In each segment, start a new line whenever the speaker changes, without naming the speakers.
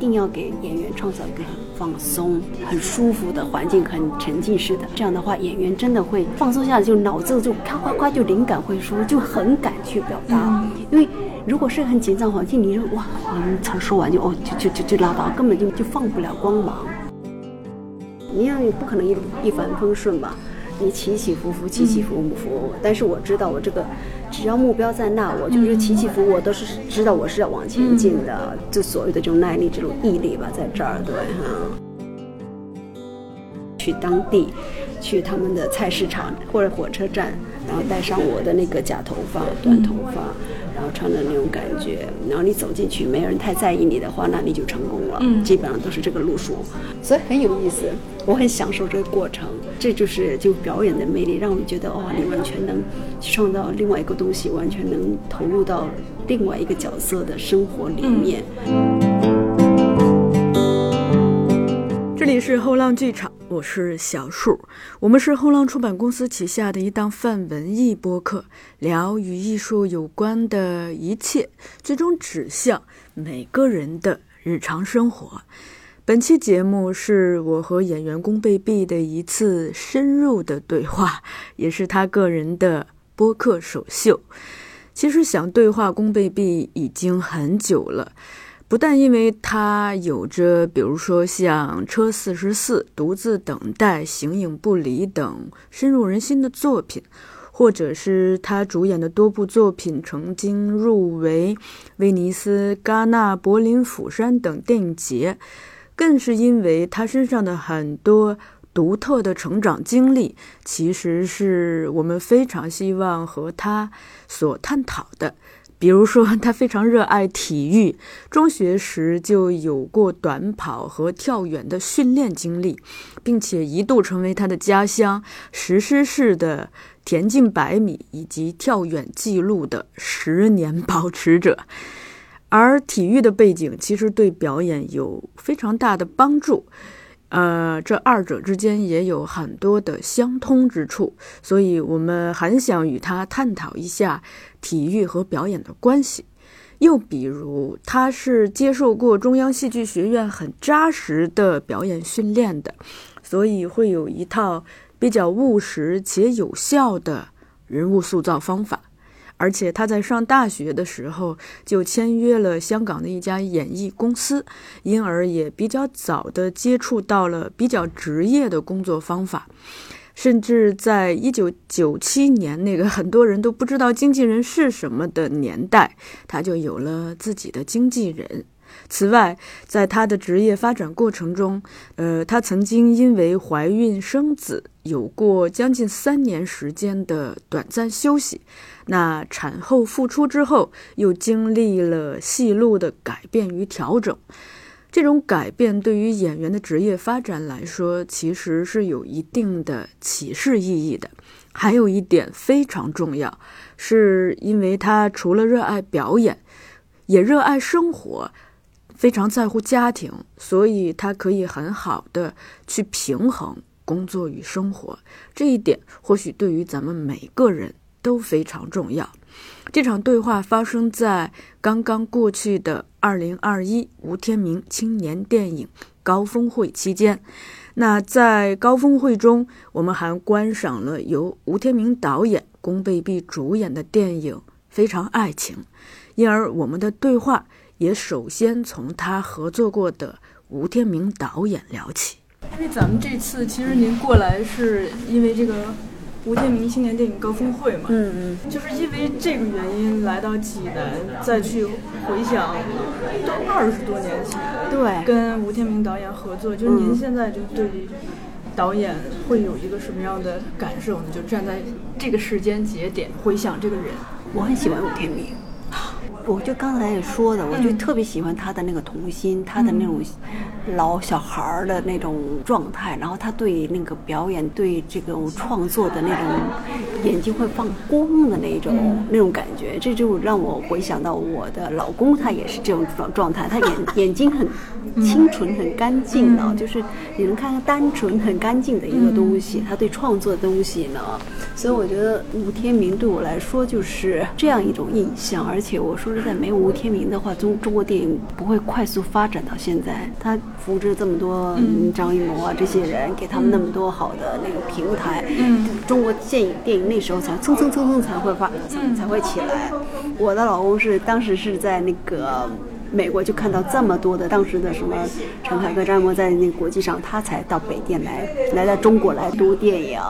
一定要给演员创造一个很放松、很舒服的环境，很沉浸式的。这样的话，演员真的会放松下来，就脑子就咔咔咔就灵感会出，就很敢去表达。因为如果是很紧张环境，你就哇，你才说完就哦，就就就就拉倒，根本就就放不了光芒。你要不可能一一帆风顺吧？你起起伏伏，起起伏伏。但是我知道，我这个只要目标在那，我就是起起伏，我都是知道我是要往前进的。就所谓的这种耐力，这种毅力吧，在这儿对哈。去当地，去他们的菜市场或者火车站，然后戴上我的那个假头发、短头发。然后穿的那种感觉，然后你走进去，没有人太在意你的话，那你就成功了。嗯，基本上都是这个路数，所以很有意思，我很享受这个过程。这就是就表演的魅力，让我们觉得哇，你完全能去创造另外一个东西，完全能投入到另外一个角色的生活里面。
这里是后浪剧场，我是小树。我们是后浪出版公司旗下的一档泛文艺播客，聊与艺术有关的一切，最终指向每个人的日常生活。本期节目是我和演员宫贝碧的一次深入的对话，也是他个人的播客首秀。其实想对话宫贝碧已经很久了。不但因为他有着，比如说像《车四十四》《独自等待》《形影不离》等深入人心的作品，或者是他主演的多部作品曾经入围威尼斯、戛纳、柏林、釜山等电影节，更是因为他身上的很多独特的成长经历，其实是我们非常希望和他所探讨的。比如说，他非常热爱体育，中学时就有过短跑和跳远的训练经历，并且一度成为他的家乡石狮市的田径百米以及跳远纪录的十年保持者。而体育的背景其实对表演有非常大的帮助。呃，这二者之间也有很多的相通之处，所以我们很想与他探讨一下体育和表演的关系。又比如，他是接受过中央戏剧学院很扎实的表演训练的，所以会有一套比较务实且有效的人物塑造方法。而且他在上大学的时候就签约了香港的一家演艺公司，因而也比较早的接触到了比较职业的工作方法，甚至在一九九七年那个很多人都不知道经纪人是什么的年代，他就有了自己的经纪人。此外，在他的职业发展过程中，呃，他曾经因为怀孕生子，有过将近三年时间的短暂休息。那产后复出之后，又经历了戏路的改变与调整。这种改变对于演员的职业发展来说，其实是有一定的启示意义的。还有一点非常重要，是因为他除了热爱表演，也热爱生活。非常在乎家庭，所以他可以很好的去平衡工作与生活。这一点或许对于咱们每个人都非常重要。这场对话发生在刚刚过去的二零二一吴天明青年电影高峰会期间。那在高峰会中，我们还观赏了由吴天明导演、龚贝碧主演的电影《非常爱情》，因而我们的对话。也首先从他合作过的吴天明导演聊起，
因为咱们这次其实您过来是因为这个吴天明青年电影高峰会嘛，
嗯
嗯，就是因为这个原因来到济南，再去回想都二十多年前，
对，
跟吴天明导演合作，就是您现在就对导演会有一个什么样的感受呢？就站在这个时间节点回想这个人，
我很喜欢吴天明。我就刚才也说的，我就特别喜欢他的那个童心，他的那种老小孩儿的那种状态，然后他对那个表演、对这种创作的那种眼睛会放光的那种那种感觉，这就让我回想到我的老公，他也是这种状状态，他眼眼睛很清纯、很干净的，就是你能看到单纯、很干净的一个东西。他对创作的东西呢，所以我觉得吴天明对我来说就是这样一种印象，而且我说。实在没有吴天明的话，中中国电影不会快速发展到现在。他扶植这么多张艺谋啊这些人，给他们那么多好的那个平台，
嗯，
中国电影电影那时候才蹭蹭蹭蹭才会发才会起来。我的老公是当时是在那个。美国就看到这么多的当时的什么陈凯歌、张艺谋在那个国际上，他才到北电来，来到中国来读电影，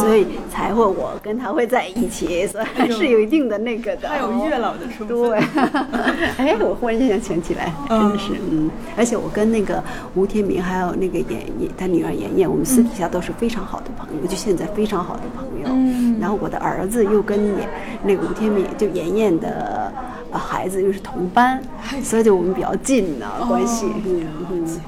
所以才会我跟他会在一起，所以还是有一定的那个的。
还有月老的成分。
对，哎，我忽然间想想起来，真的是，嗯，而且我跟那个吴天明还有那个演演他女儿妍妍，我们私底下都是非常好的朋友，就现在非常好的朋友。嗯。然后我的儿子又跟演那个吴天明，就妍妍的。呃，孩子又是同班，所以就我们比较近的关系。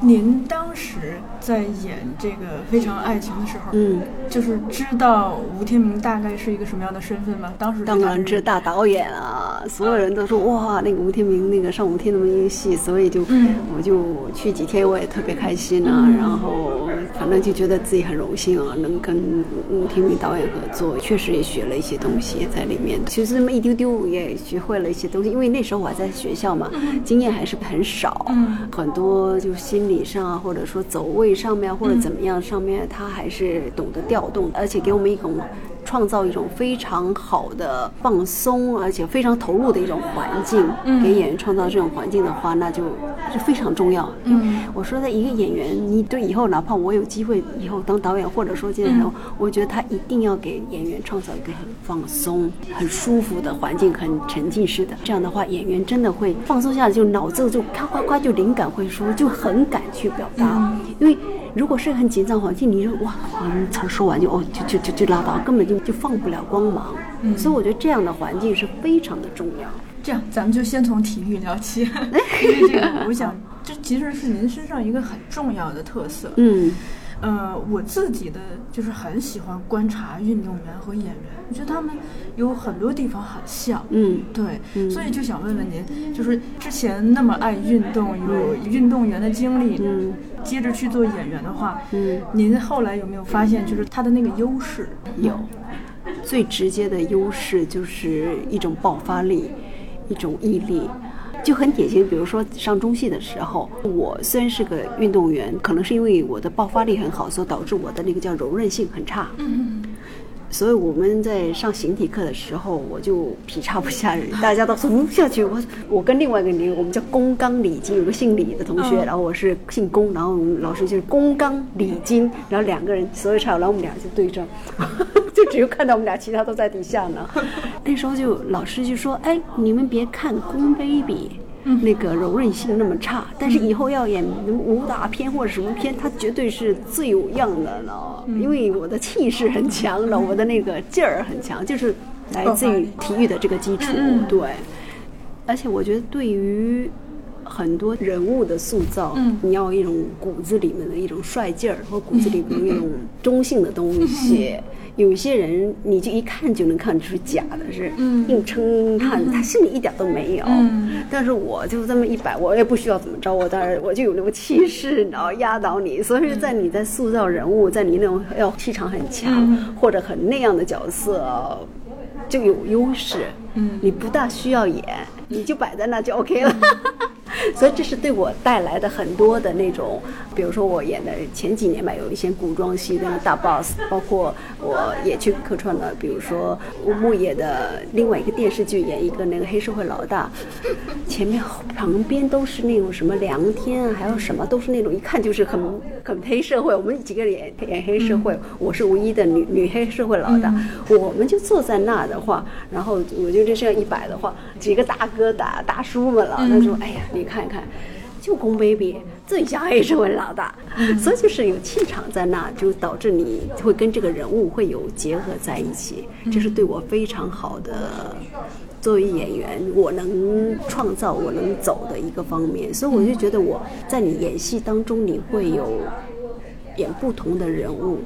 您当时在演这个《非常爱情》的时候，嗯，就是知道吴天明大概是一个什么样的身份吗？当时
当然知大导演啊，所有人都说哇，那个吴天明那个上吴天那么一个戏，所以就我就去几天，我也特别开心啊。然后反正就觉得自己很荣幸啊，能跟吴天明导演合作，确实也学了一些东西在里面。其实那么一丢丢也学会了一些东西。因为那时候我还在学校嘛，经验还是很少，很多就心理上啊，或者说走位上面或者怎么样上面，他还是懂得调动，而且给我们一种。创造一种非常好的放松，而且非常投入的一种环境，给演员创造这种环境的话，那就是非常重要。嗯，我说的一个演员，你对以后哪怕我有机会以后当导演，或者说这种，我觉得他一定要给演员创造一个很放松、很舒服的环境，很沉浸式的。这样的话，演员真的会放松下来，就脑子就咔咔咔就灵感会输，就很敢去表达。因为如果是很紧张环境，你就哇，词说完就哦，就就就就拉倒，根本就。就放不了光芒，所以我觉得这样的环境是非常的重要。
这样，咱们就先从体育聊起，因为这个，我想这其实是您身上一个很重要的特色。嗯，呃，我自己的就是很喜欢观察运动员和演员，我觉得他们有很多地方很像。嗯，对，所以就想问问您，就是之前那么爱运动，有运动员的经历，嗯，接着去做演员的话，嗯，您后来有没有发现，就是他的那个优势？
有。最直接的优势就是一种爆发力，一种毅力，就很典型。比如说上中戏的时候，我虽然是个运动员，可能是因为我的爆发力很好，所以导致我的那个叫柔韧性很差。嗯。所以我们在上形体课的时候，我就劈叉不吓人，大家都说不下去。我我跟另外一个女，我们叫龚刚李金，有个姓李的同学，然后我是姓龚，然后我们老师就是龚刚李金，然后两个人所有差，然后我们俩就对着，就只有看到我们俩，其他都在底下呢。那时候就老师就说：“哎，你们别看宫 baby。”那个柔韧性那么差，但是以后要演武打片或者什么片，他绝对是最有样的了。因为我的气势很强了，我的那个劲儿很强，就是来自于体育的这个基础。对，而且我觉得对于很多人物的塑造，你要一种骨子里面的一种帅劲儿，或骨子里面一种中性的东西。有些人，你就一看就能看出是假的，是硬撑看，他心里一点都没有。但是我就这么一摆，我也不需要怎么着，我当然我就有那个气势，然后压倒你。所以在你在塑造人物，在你那种要气场很强或者很那样的角色，就有优势。嗯，你不大需要演，你就摆在那就 OK 了。所以这是对我带来的很多的那种，比如说我演的前几年吧，有一些古装戏那个大 boss，包括我也去客串了，比如说木野的另外一个电视剧演一个那个黑社会老大，前面旁边都是那种什么梁天啊，还有什么都是那种一看就是很很黑社会，我们几个演演黑社会，我是唯一的女女黑社会老大，我们就坐在那的话，然后我就这样一摆的话，几个大哥大大叔们了，他说哎呀你。看看，就宫 baby 最小也是我老大，所以就是有气场在那，就导致你会跟这个人物会有结合在一起，这是对我非常好的。作为演员，我能创造，我能走的一个方面，所以我就觉得我在你演戏当中，你会有演不同的人物。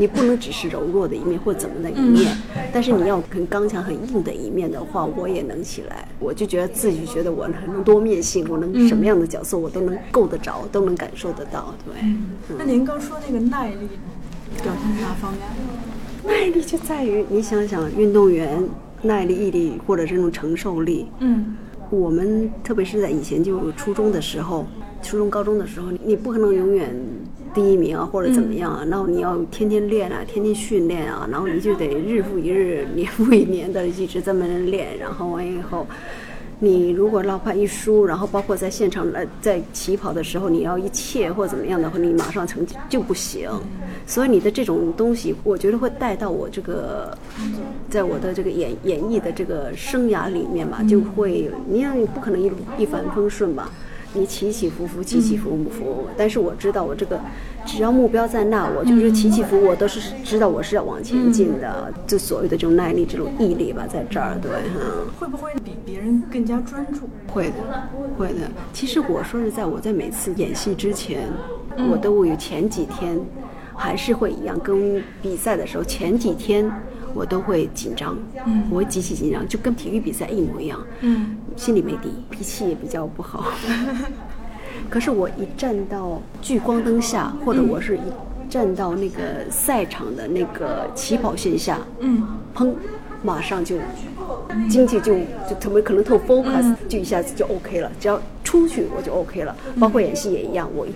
你不能只是柔弱的一面或怎么的一面，但是你要很刚强、很硬的一面的话，我也能起来。我就觉得自己觉得我很多面性，我能什么样的角色我都能够得着，都能感受得到。对。
那您刚说那个耐力，表现在哪方面？
耐力就在于你想想，运动员耐力、毅力或者这种承受力。嗯。我们特别是在以前就初中的时候，初中高中的时候，你不可能永远第一名啊，或者怎么样啊，然后你要天天练啊，天天训练啊，然后你就得日复一日、年复一年的一直这么练，然后完以后。你如果哪怕一输，然后包括在现场呃在起跑的时候，你要一切或怎么样的话，你马上成绩就不行。所以你的这种东西，我觉得会带到我这个，在我的这个演演绎的这个生涯里面吧，就会你要你不可能一一帆风顺吧。你起起伏伏，起起伏伏，但是我知道我这个，只要目标在那，我就是起起伏，我都是知道我是要往前进的。就所谓的这种耐力，这种毅力吧，在这儿，对，
嗯。会不会比别人更加专注？
会的，会的。其实我说实在，我在每次演戏之前，我都有前几天，还是会一样，跟比赛的时候前几天。我都会紧张，嗯，我会极其紧张，就跟体育比赛一模一样，嗯，心里没底，脾气也比较不好。可是我一站到聚光灯下，或者我是一站到那个赛场的那个起跑线下，嗯，砰，马上就经济就就特别可能特 focus，就一下子就 OK 了。只要出去我就 OK 了，包括演戏也一样，我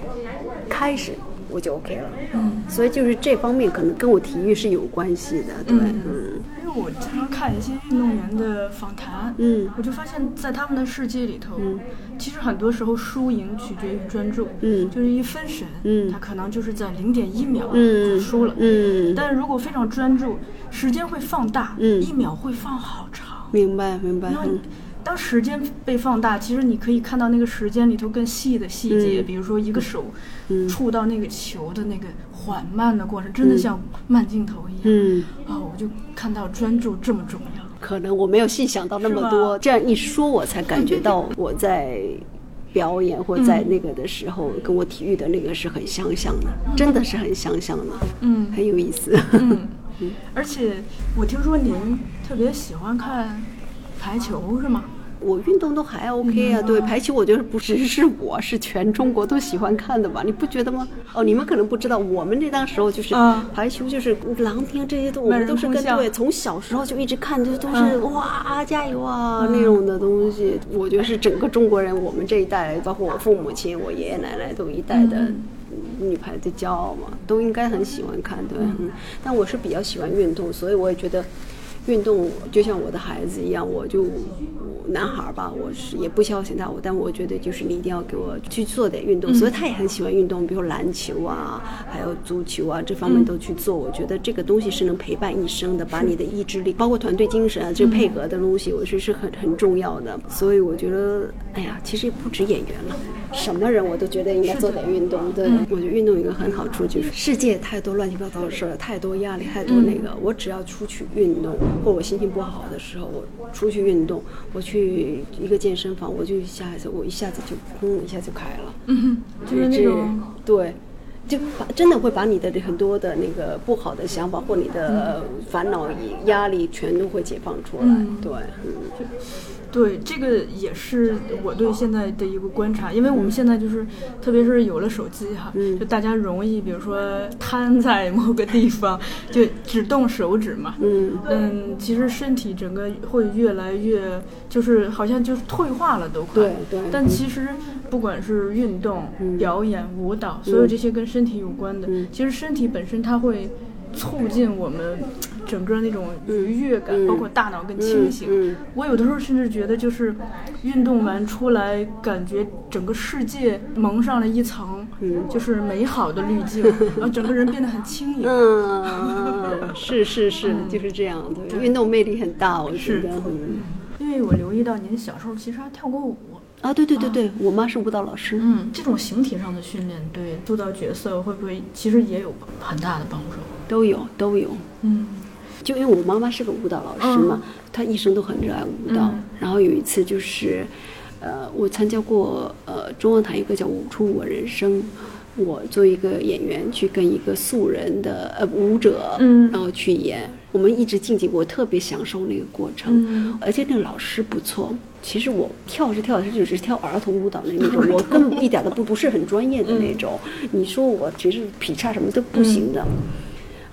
开始。我就 OK 了，嗯，所以就是这方面可能跟我体育是有关系的，对，嗯，
因为我经常看一些运动员的访谈，嗯，我就发现，在他们的世界里头，嗯，其实很多时候输赢取决于专注，嗯，就是一分神，嗯，他可能就是在零点一秒就输了，嗯，但如果非常专注，时间会放大，嗯，一秒会放好长，
明白明白。
当时间被放大，其实你可以看到那个时间里头更细的细节，比如说一个手触到那个球的那个缓慢的过程，真的像慢镜头一样。嗯，啊，我就看到专注这么重要。
可能我没有细想到那么多，这样一说，我才感觉到我在表演或在那个的时候，跟我体育的那个是很相像的，真的是很相像的。嗯，很有意思。
嗯，而且我听说您特别喜欢看。排球是吗？
我运动都还 OK 啊，对排球，我觉得不只是我是全中国都喜欢看的吧？你不觉得吗？哦，你们可能不知道，我们那当时候就是排球，就是郎平这些都我们都是跟对，从小时候就一直看，就都是哇加油啊那种的东西。我觉得是整个中国人，我们这一代，包括我父母亲、我爷爷奶奶都一代的女排的骄傲嘛，都应该很喜欢看，对。嗯但我是比较喜欢运动，所以我也觉得。运动就像我的孩子一样，我就男孩吧，我是也不消遣他，我但我觉得就是你一定要给我去做点运动，所以他也很喜欢运动，比如篮球啊，还有足球啊，这方面都去做。我觉得这个东西是能陪伴一生的，把你的意志力，包括团队精神啊，这配合的东西，我觉得是很很重要的。所以我觉得，哎呀，其实也不止演员了，什么人我都觉得应该做点运动。对，我觉得运动有一个很好处就是，世界太多乱七八糟的事儿，太多压力，太多那个，我只要出去运动。或我心情不好的时候，我出去运动，我去一个健身房，我就一下子，我一下子就砰，一下就开了。
嗯，就是那种
对，就把真的会把你的很多的那个不好的想法或你的烦恼、压力全都会解放出来。对，嗯。
对，这个也是我对现在的一个观察，因为我们现在就是，特别是有了手机哈，就大家容易，比如说瘫在某个地方，就只动手指嘛，嗯嗯，其实身体整个会越来越，就是好像就是退化了都快。
对对。
但其实不管是运动、表演、舞蹈，所有这些跟身体有关的，其实身体本身它会。促进我们整个那种愉悦感，包括大脑更清醒。我有的时候甚至觉得，就是运动完出来，感觉整个世界蒙上了一层，就是美好的滤镜，然后整个人变得很轻盈。
嗯，是是是，就是这样。对，运动魅力很大，我觉得。
因为我留意到您小时候其实还跳过舞。
啊，对对对对，我妈是舞蹈老师。
嗯，这种形体上的训练对塑造角色会不会其实也有很大的帮助？
都有都有。嗯，就因为我妈妈是个舞蹈老师嘛，她一生都很热爱舞蹈。然后有一次就是，呃，我参加过呃中央台一个叫《舞出我人生》，我作为一个演员去跟一个素人的呃舞者，嗯，然后去演。我们一直竞技，我特别享受那个过程，而且那个老师不错。其实我跳是跳，他就是跳儿童舞蹈的那种，我根本一点都不不是很专业的那种。你说我其实劈叉什么都不行的。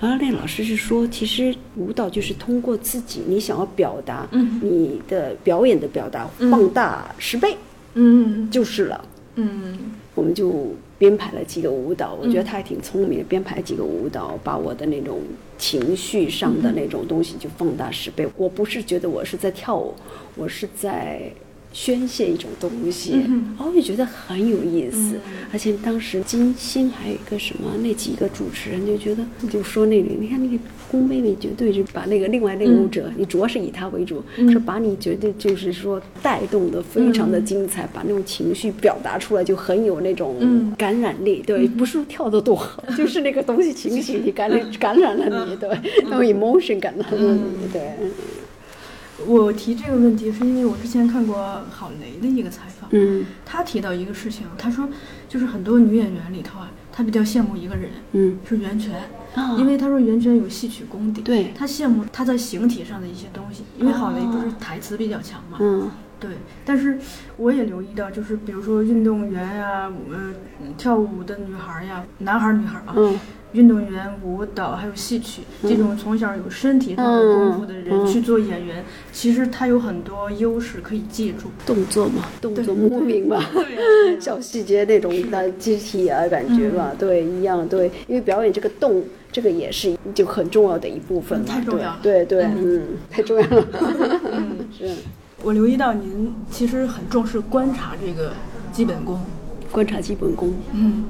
然后那老师是说，其实舞蹈就是通过自己你想要表达，你的表演的表达放大十倍，
嗯，
就是了，
嗯，
我们就编排了几个舞蹈，我觉得他还挺聪明的，编排几个舞蹈，把我的那种情绪上的那种东西就放大十倍。我不是觉得我是在跳舞，我是在。宣泄一种东西，哦，我就觉得很有意思。而且当时金星还有一个什么，那几个主持人就觉得，就说那个，你看那个宫妹妹绝对就把那个另外那个舞者，你主要是以她为主，是把你绝对就是说带动的非常的精彩，把那种情绪表达出来就很有那种感染力。对，不是跳的多好，就是那个东西情绪你感染 感染了你，对，那种 emotion 感染了你，对。
我提这个问题是因为我之前看过郝蕾的一个采访，
嗯，
他提到一个事情，他说就是很多女演员里头啊，他比较羡慕一个人，
嗯，
是袁泉，因为他说袁泉有戏曲功底，
对，
他羡慕她在形体上的一些东西，因为郝蕾不是台词比较强嘛，
嗯，
对，但是我也留意到，就是比如说运动员呀，呃，跳舞的女孩呀，男孩女孩啊，
嗯。
运动员、舞蹈还有戏曲这种从小有身体上的功夫的人去做演员，其实他有很多优势可以借助。
动作嘛，动作莫名嘛，小细节那种的肢体啊，感觉吧，对，一样对，因为表演这个动，这个也是就很重要的一部分嘛，
太重要了，
对对，嗯，太重要了。嗯，是。
我留意到您其实很重视观察这个基本功，
观察基本功，
嗯。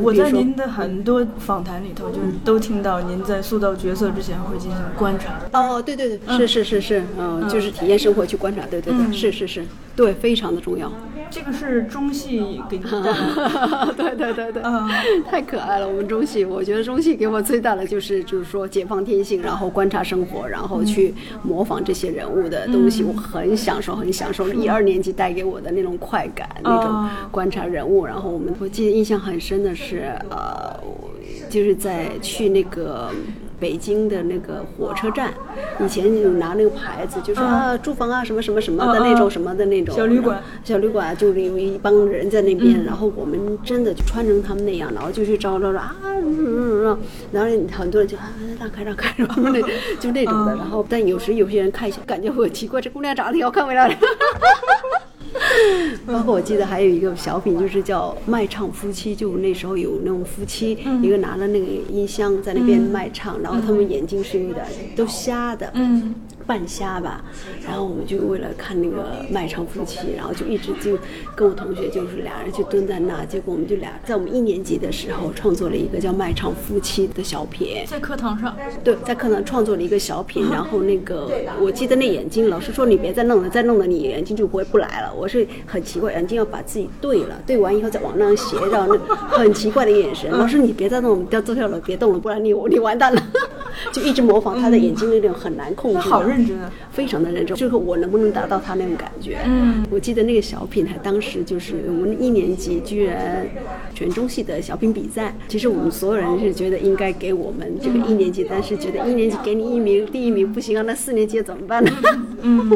我在您的很多访谈里头，就是都听到您在塑造角色之前会进行观察。
哦，对对对，是是是是，嗯，就是体验生活去观察，对对对，是是是，对，非常的重要。
这个是中戏给您的，
对对对对，太可爱了。我们中戏，我觉得中戏给我最大的就是就是说解放天性，然后观察生活，然后去模仿这些人物的东西，我很享受，很享受。一二年级带给我的那种快感，那种观察人物，然后我们我记得印象很深的是，呃，就是在去那个。北京的那个火车站，以前就拿那个牌子，就说啊住房啊什么什么什么的那种什么的那种
小旅馆，
小旅馆就是有一帮人在那边，然后我们真的就穿成他们那样，然后就去招招招啊，然后很多人就啊让开让开什么的，就那种的，然后但有时有些人看一下，感觉我奇怪，这姑娘长得挺好看，为啥？包括我记得还有一个小品，就是叫卖唱夫妻，就那时候有那种夫妻，一个拿了那个音箱在那边卖唱，然后他们眼睛是有点都瞎的。半瞎吧，然后我们就为了看那个卖唱夫妻，然后就一直就跟我同学就是俩人就蹲在那，结果我们就俩在我们一年级的时候创作了一个叫卖唱夫妻的小品，
在课堂上，
对，在课堂创作了一个小品，然后那个我记得那眼睛老师说你别再弄了，再弄了你眼睛就不会不来了，我是很奇怪，眼睛要把自己对了，对完以后再往那上斜着，那很奇怪的眼神，老师你别再弄了，要坐下了别动了，不然你你完蛋了，就一直模仿他的眼睛那种很难控制。
好认真，
非常的认真，最后我能不能达到他那种感觉？嗯，我记得那个小品，他当时就是我们一年级居然全中戏的小品比赛，其实我们所有人是觉得应该给我们这个一年级，但是觉得一年级给你一名第一名不行啊，那四年级怎么办呢？嗯，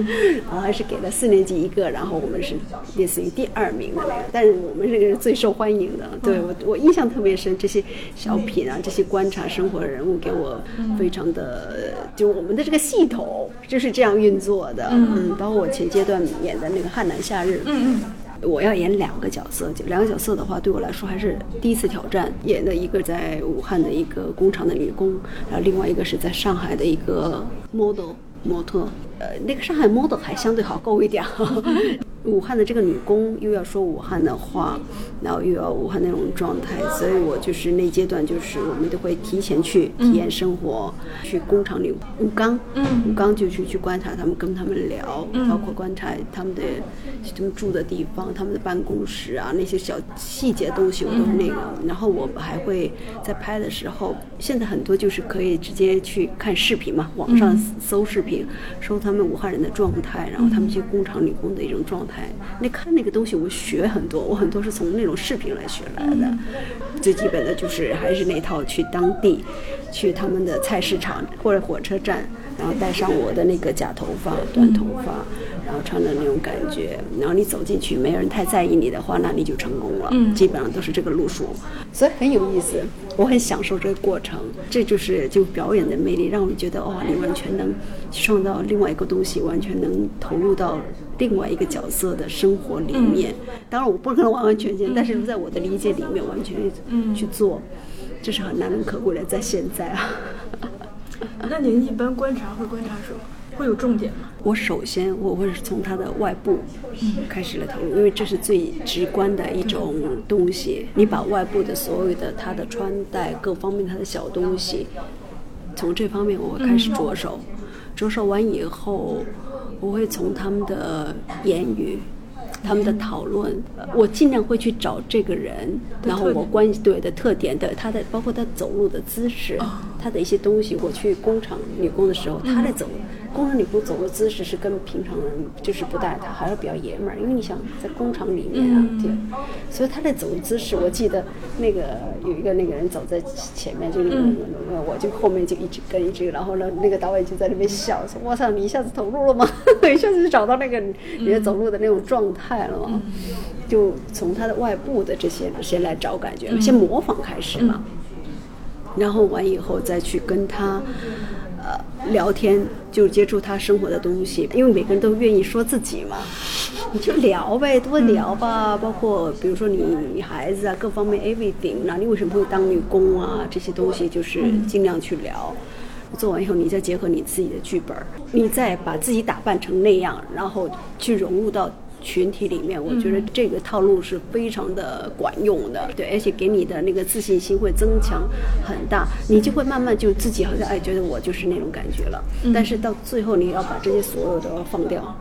然后还是给了四年级一个，然后我们是类似于第二名的那个，但是我们这个是最受欢迎的。对我我印象特别深，这些小品啊，这些观察生活的人物给我非常的，就我们的这个系统就是这样运作的。嗯，包括我前阶段演的那个《汉南夏日》。
嗯嗯。
我要演两个角色，就两个角色的话，对我来说还是第一次挑战。演的一个在武汉的一个工厂的女工，然后另外一个是在上海的一个 model 模特。呃，那个上海 model 还相对好够一点。武汉的这个女工又要说武汉的话，然后又要武汉那种状态，所以我就是那阶段就是我们都会提前去体验生活，去工厂里武钢，武钢就去去观察他们，跟他们聊，包括观察他们的他们住的地方、他们的办公室啊那些小细节东西我都是那个。然后我还会在拍的时候，现在很多就是可以直接去看视频嘛，网上搜视频，搜他们武汉人的状态，然后他们去工厂女工的一种状态。那看那个东西，我学很多，我很多是从那种视频来学来的。最基本的就是还是那套，去当地，去他们的菜市场或者火车站，然后戴上我的那个假头发、短头发。然后穿的那种感觉，然后你走进去，没有人太在意你的话，那你就成功了。嗯，基本上都是这个路数，所以很有意思，我很享受这个过程。这就是就表演的魅力，让我觉得哦，你完全能创造另外一个东西，完全能投入到另外一个角色的生活里面。当然，我不可能完完全全，但是在我的理解里面，完全去做，这是很难能可贵的，在现在啊。
那您一般观察会观察什么？会有重点吗？
我首先我会是从他的外部开始来投入，因为这是最直观的一种东西。你把外部的所有的他的穿戴各方面他的小东西，从这方面我会开始着手。着手完以后，我会从他们的言语。他们的讨论，我尽量会去找这个人，然后我关对的特点的，他的包括他走路的姿势，他的一些东西。我去工厂女工的时候，他在走。工厂女工走的姿势是跟平常人就是不带，她还是比较爷们儿，因为你想在工厂里面啊，对，所以他在走的姿势，我记得那个有一个那个人走在前面，就那个我就后面就一直跟一直，然后呢，那个导演就在那边笑说：“我操，你一下子投入了吗？一下子就找到那个人走路的那种状态了吗？”就从他的外部的这些先来找感觉，先模仿开始嘛，然后完以后再去跟他。呃，聊天就接触他生活的东西，因为每个人都愿意说自己嘛，你就聊呗，多聊吧。包括比如说你孩子啊，各方面 everything，那你为什么会当女工啊？这些东西就是尽量去聊。做完以后，你再结合你自己的剧本，你再把自己打扮成那样，然后去融入到。群体里面，我觉得这个套路是非常的管用的，对，而且给你的那个自信心会增强很大，你就会慢慢就自己好像哎，觉得我就是那种感觉了。但是到最后，你要把这些所有都要放掉，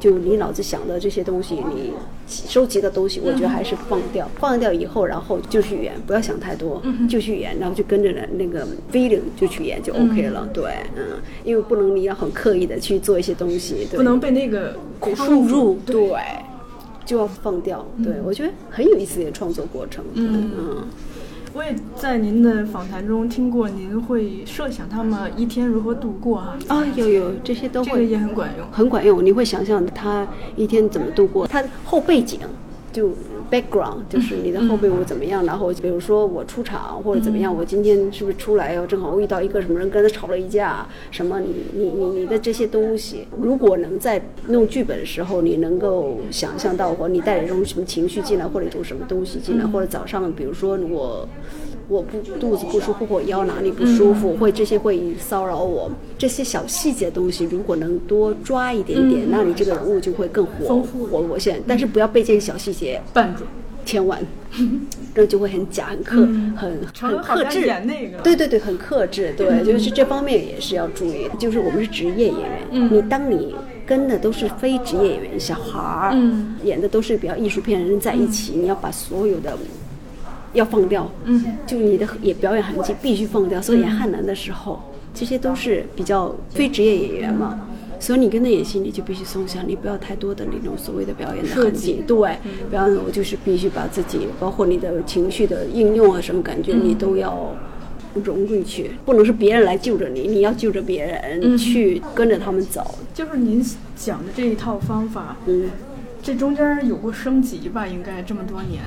就你脑子想的这些东西，你收集的东西，我觉得还是放掉。放掉以后，然后就去演，不要想太多，就去演，然后就跟着那个 feeling 就去演就 OK 了。对，嗯，因为不能你要很刻意的去做一些东西，
不能被那个
输入，对。就要放掉，对我觉得很有意思的创作过程。嗯嗯，
我也在您的访谈中听过，您会设想他们一天如何度过啊？
啊，有有这些都会，这
个也很管用，
很管用。你会想象他一天怎么度过，他后背景就。background 就是你的后背我怎么样，然后比如说我出场或者怎么样，我今天是不是出来要正好遇到一个什么人跟他吵了一架，什么你你你你的这些东西，如果能在弄剧本的时候你能够想象到，或你带着一种什么情绪进来，或者一种什么东西进来，或者早上比如说我。我不肚子不舒服，或腰哪里不舒服，会这些会骚扰我。这些小细节东西，如果能多抓一点点，那你这个人物就会更活活活现。但是不要被这些小细节
绊住，
千万，这就会很假、很克、很很克制。对对对，很克制。对，就是这方面也是要注意。就是我们是职业演员，你当你跟的都是非职业演员，小孩儿演的都是比较艺术片人在一起，你要把所有的。要放掉，嗯，就你的也表演痕迹必须放掉。所以演汉南的时候，这些都是比较非职业演员嘛，所以你跟他演戏，你就必须松下，你不要太多的那种所谓的表演的痕迹。对，表演我就是必须把自己，包括你的情绪的应用啊，什么感觉你都要融进去，不能是别人来救着你，你要救着别人去跟着他们走。
就是您讲的这一套方法，嗯，这中间有过升级吧？应该这么多年。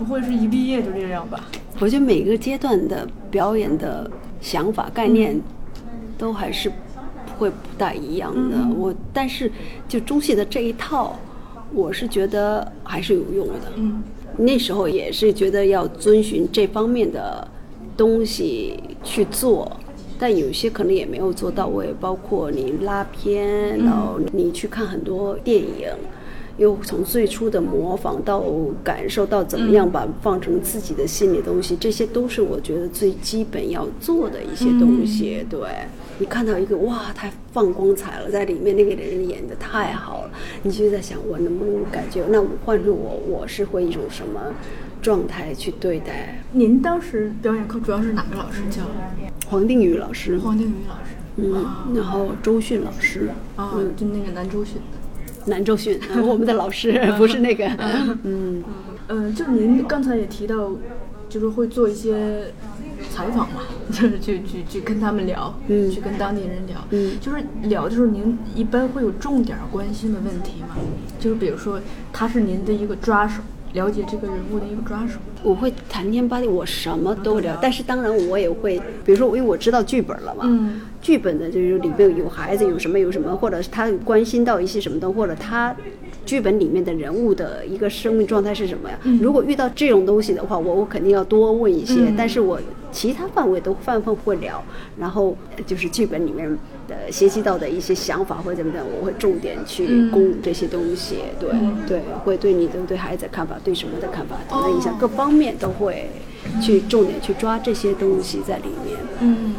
不会是一毕业就这样吧？
我觉得每个阶段的表演的想法概念，都还是会不大一样的。我但是就中戏的这一套，我是觉得还是有用的。嗯，那时候也是觉得要遵循这方面的东西去做，但有些可能也没有做到位。包括你拉片，然后你去看很多电影。又从最初的模仿到感受到怎么样把放成自己的心里东西，这些都是我觉得最基本要做的一些东西。对你看到一个哇，太放光彩了，在里面那个人演的太好了，你就在想我能不能感觉？那换成我，我是会一种什么状态去对待？
您当时表演课主要是哪个老师教？
黄定宇老师。
黄定宇老师。
嗯，然后周迅老师。
啊，就那个男周迅。
南周迅，我们的老师不是那个，嗯，
嗯，就是您刚才也提到，就是会做一些采访嘛，就是去去去跟他们聊，
嗯。
去跟当地人聊，
嗯。
就是聊的时候，您一般会有重点关心的问题吗？就是比如说他是您的一个抓手，了解这个人物的一个抓手。
我会谈天八地，我什么都聊，但是当然我也会，比如说因为我知道剧本了嘛，
嗯
剧本的就是里面有孩子有什么有什么，或者是他关心到一些什么的，或者他剧本里面的人物的一个生命状态是什么呀？如果遇到这种东西的话，我我肯定要多问一些，
嗯
但是我其他范围都泛泛会聊，然后呃就是剧本里面的学习到的一些想法或者怎么的，我会重点去
嗯
攻这些东西，对、对，会对你的对孩子的看法，对什么的看法，可能影响各方面都会去重点去抓这些东西在里面。
嗯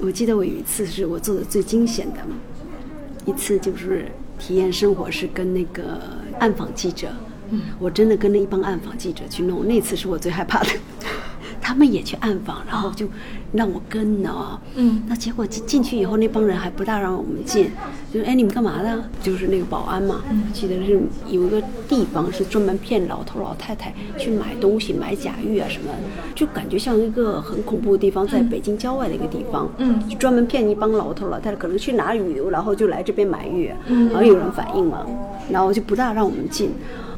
我记得我有一次是我做的最惊险的一次，就是体验生活是跟那个暗访记者，嗯，我真的跟着一帮暗访记者去弄，那次是我最害怕的。他们也去暗访，然后就让我跟呢。
嗯
那结果进进去以后，那帮人还不大让我们进，就是哎你们干嘛呢？就是那个保安嘛，记得是有一个地方是专门骗老头老太太去买东西，买假玉啊什么的，就感觉像一个很恐怖的地方，在北京郊外的一个地方，
嗯
就专门骗一帮老头老太太，可能去哪旅游，然后就来这边买玉，嗯，然后有人反映嘛，然后就不大让我们进，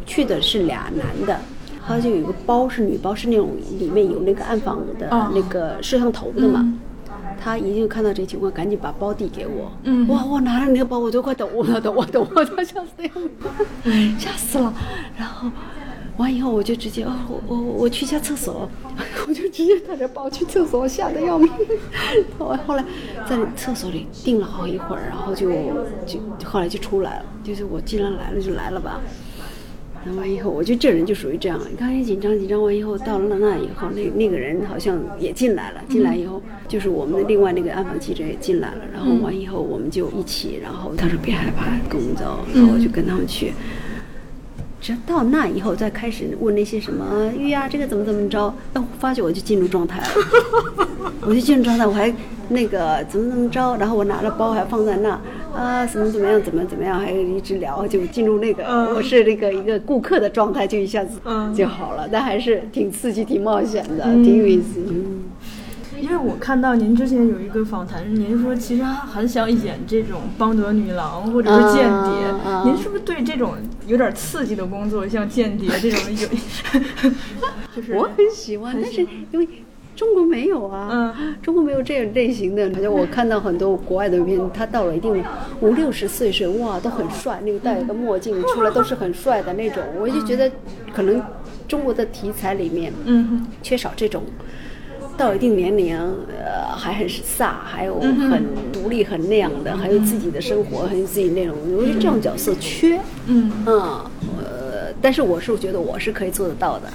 去的是俩男的。他就有一个包是女包，是那种里面有那个暗访的
哦
那个摄像头的嘛。他一定看到这情况，赶紧把包递给我。
嗯
哇，我拿着那个包，我都快抖了，抖啊抖啊，他吓死了，吓死了。然后完以后，我就直接哦，我我我去一下厕所，我就直接带着包去厕所，吓得要命。后后来在厕所里定了好一会儿，然后就就后来就出来了，就是我既然来了就来了吧。完以后，我觉得这人就属于这样，刚开始紧张紧张完以后，到了那以后，那那个人好像也进来了，进来以后就是我们的另外那个暗访记者也进来了，然后完以后我们就一起，然后他说别害怕，跟我们走，然后我就跟他们去。直到那以后，再开始问那些什么玉啊，这个怎么怎么着，哎，我发觉我就进入状态了，我就进入状态，我还那个怎么怎么着，然后我拿了包还放在那，啊，怎么怎么样，怎么怎么样，还一直聊，就进入那个、
嗯。
我是那个一个顾客的状态，就一下子
嗯。
就好了，但还是挺刺激、挺冒险的，挺有意思。嗯。
因为我看到您之前有一个访谈，您说其实很想演这种邦德女郎或者是间谍，您是不是对这种有点刺激的工作，像间谍这种有，就是
我很喜欢，但是因为中国没有啊，
嗯
中国没有这种类型的。好像我看到很多国外的片，他到了一定五六十岁时，哇，都很帅，那个戴个墨镜出来都是很帅的那种。我就觉得可能中国的题材里面，
嗯
缺少这种。到一定年龄，呃，还很飒，还有
嗯
很独立、很那样的，还有自己的生活，很有自己那种。我觉得这种角色缺，
嗯，
嗯，呃，但是我是觉得我是可以做得到的。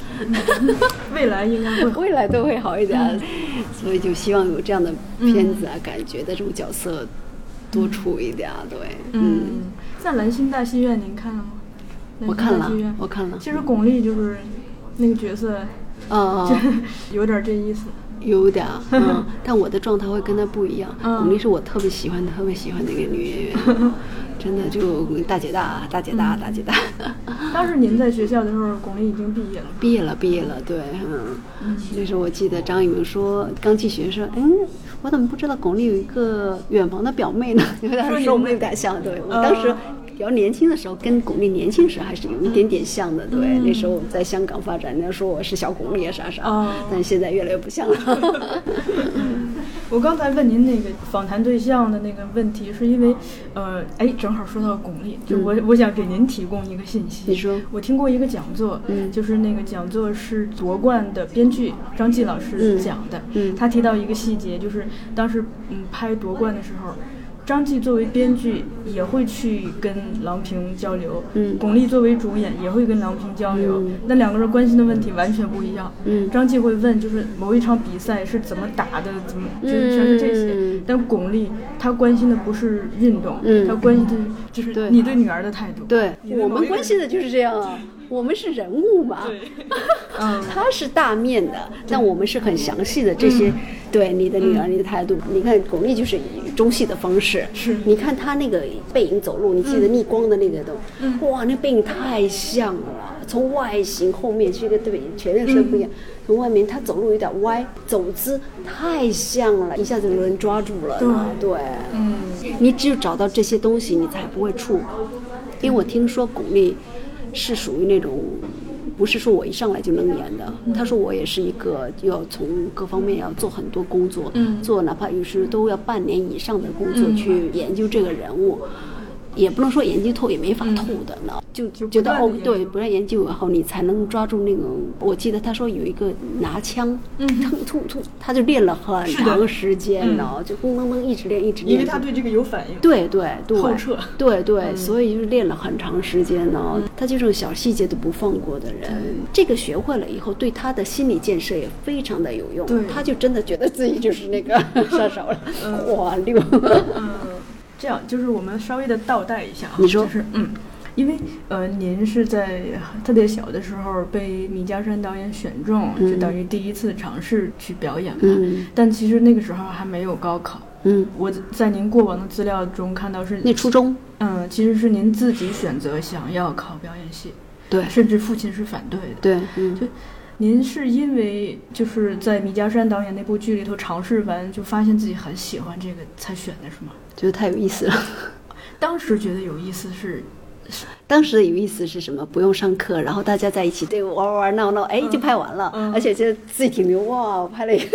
未来应该会。
未来都会好一点，所以就希望有这样的片子啊，感觉的这种角色多出一点啊，对，嗯，
嗯，在兰心大戏院您看了吗？
我看了我看了，
其实巩俐就是那个角色，
啊、
有点这意思。
有点，嗯，但我的状态会跟她不一样。
嗯。
巩俐是我特别喜欢、特别喜欢的一个女演员，真的就大姐大、大姐大、大姐大。
当时您在学校的时候，巩俐已经毕业了。
毕业了，毕业了，对，嗯，那时候我记得张艺谋说，刚进学说，嗯，我怎么不知道巩俐有一个远房的表妹呢？因为当时说我们有点像，对我当时比较年轻的时候，跟巩俐年轻时还是有一点点像的，对，那时候我们在香港发展，人家说我是小巩俐啊啥啥，
哦
但现在越来越不像了。
我刚才问您那个访谈对象的那个问题，是因为，呃，哎，正好说到巩俐，就我、我想给您提供一个信息。
你说
我听过一个讲座，
嗯
就是那个讲座是夺冠的编剧张继老师
嗯
讲的，
嗯
他提到一个细节，就是当时嗯拍夺冠的时候。张继作为编剧也会去跟郎平交流，
嗯。
巩俐作为主演也会跟郎平交流，
嗯。
那两个人关心的问题完全不一样。
嗯。
张继会问，就是某一场比赛是怎么打的，怎么就是全是这些。
嗯
但巩俐她关心的不是运动，
嗯。
她关心的就是你对女儿的态度。
对我们关心的就是这样啊，我们是人物嘛，
嗯。
他是大面的，但我们是很详细的这些，对你的女儿、你的态度。你看巩俐就是以中戏的方式，
是。
你看她那个背影走路，你记得逆光的那个都，哇，那背影太像了，从外形后面是一个对全认识不一样，从外面他走路有点歪，走姿太像了，一下子就能抓住了。对，嗯，你只有找到这些东西，你才不会怵。因为我听说巩俐是属于那种。不是说我一上来就能演的，他说我也是一个要从各方面要做很多工作，做哪怕有时都要半年以上的工作去研究这个人物。也不能说研究透，也没法透的呢。就觉得哦，对，不断研究以后，你才能抓住那个。我记得他说有一个拿枪，嗯突突，他就练了很长时间呢，就嗡嗡嗡一直练一直练。
因为他对这个有反应。
对对对，
透彻。
对对，所以就是练了很长时间呢。他就这种小细节都不放过的人，这个学会了以后，对他的心理建设也非常的有用。他就真的觉得自己就是那个 杀手了，哇溜。
这样就是我们稍微的倒带一下啊，
你说
是嗯，因为呃，您是在特别小的时候被米家山导演选中，就等于第一次尝试去表演嘛。但其实那个时候还没有高考。
嗯，
我在您过往的资料中看到是
那初中。
嗯，其实是您自己选择想要考表演系。
对，
甚至父亲是反对的。
对，嗯，
就。您是因为就是在米家山导演那部剧里头尝试完，就发现自己很喜欢这个才选的，是吗？
觉得太有意思了。
当时觉得有意思是，
当时的有意思是什么？不用上课，然后大家在一起对玩玩玩闹闹，哎，就拍完了。而且觉得自己挺牛哇，我拍了一个，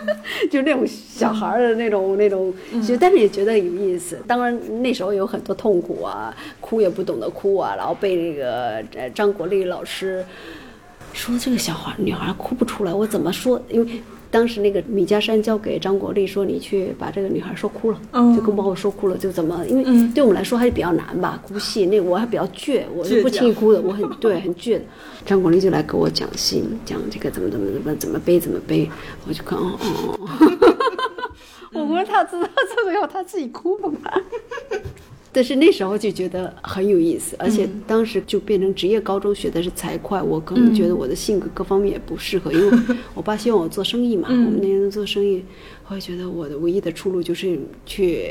就那种小孩的那种那种，其实但是也觉得有意思。当然那时候有很多痛苦啊，哭也不懂得哭啊，然后被那个呃张国立老师。说这个小孩女孩哭不出来，我怎么说？因为当时那个米家山交给张国立说：“你去把这个女孩说哭了，就跟把我说哭了，就怎么？因为对我们来说还是比较难吧，哭戏那我还比较倔，我是不轻易哭的，我很对很倔。张国立就来给我讲戏，讲这个怎么怎么怎么怎么背怎么背，我就看哦哦，哦 我问他知道最后他自己哭了吗？但是那时候就觉得很有意思，而且当时就变成职业高中学的是财会，我可能觉得我的性格各方面也不适合，因为我爸希望我做生意嘛，我们那人做生意，后来觉得我的唯一的出路就是去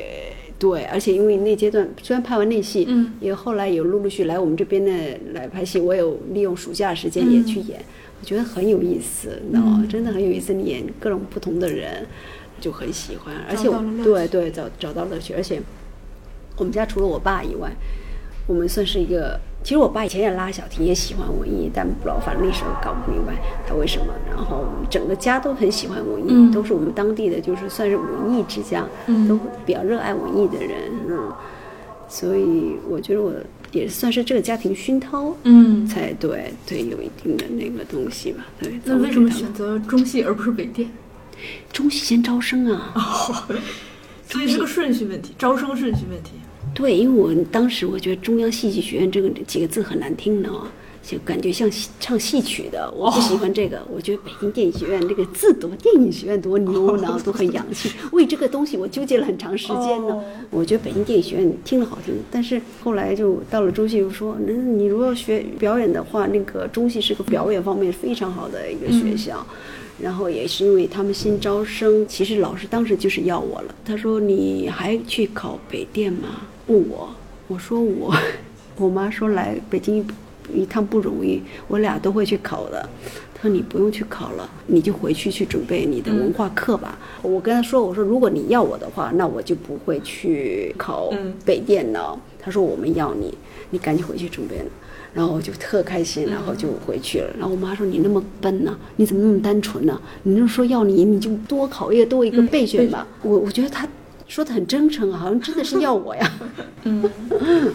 对，而且因为那阶段虽然拍完那戏，嗯。也后来有陆陆续来我们这边的来拍戏，我有利用暑假时间也去演，我觉得很有意思，你知道吗？真的很有意思，你演各种不同的人，就很喜欢，而且我对对找找到乐趣，而且。我们家除了我爸以外，我们算是一个。其实我爸以前也拉小提，也喜欢文艺，但不知道，反正那时候搞不明白他为什么。然后整个家都很喜欢文艺，都是我们当地的，就是算是文艺之家，都比较热爱文艺的人。嗯，所以我觉得我也算是这个家庭熏陶，
嗯，
才对，对，有一定的那个东西吧。对。
那为什么选择中戏而不是北电？
中戏先招生啊。
哦 所以是个顺序问题，招生顺序问题。
对，因为我当时我觉得中央戏剧学院这个几个字很难听呢，就感觉像唱戏曲的，我不喜欢这个。我觉得北京电影学院这个字多，电影学院多牛呢，都很洋气。为这个东西我纠结了很长时间呢。我觉得北京电影学院听了好听，但是后来就到了中戏，又说，那你如果学表演的话，那个中戏是个表演方面非常好的一个学校。然后也是因为他们新招生，其实老师当时就是要我了。他说：“你还去考北电吗？”问我，我说我，我妈说来北京一趟不容易，我俩都会去考的。他说：“你不用去考了，你就回去去准备你的文化课吧。”我跟他说：“我说如果你要我的话，那我就不会去考北电了。”他说：“我们要你，你赶紧回去准备。”然后我就特开心，然后就回去了。然后我妈说：“你那么笨呢？你怎么那么单纯呢？你就说要你，你就多考一个多一个备选吧。”我我觉得他说的很真诚啊，好像真的是要我呀。
嗯 嗯，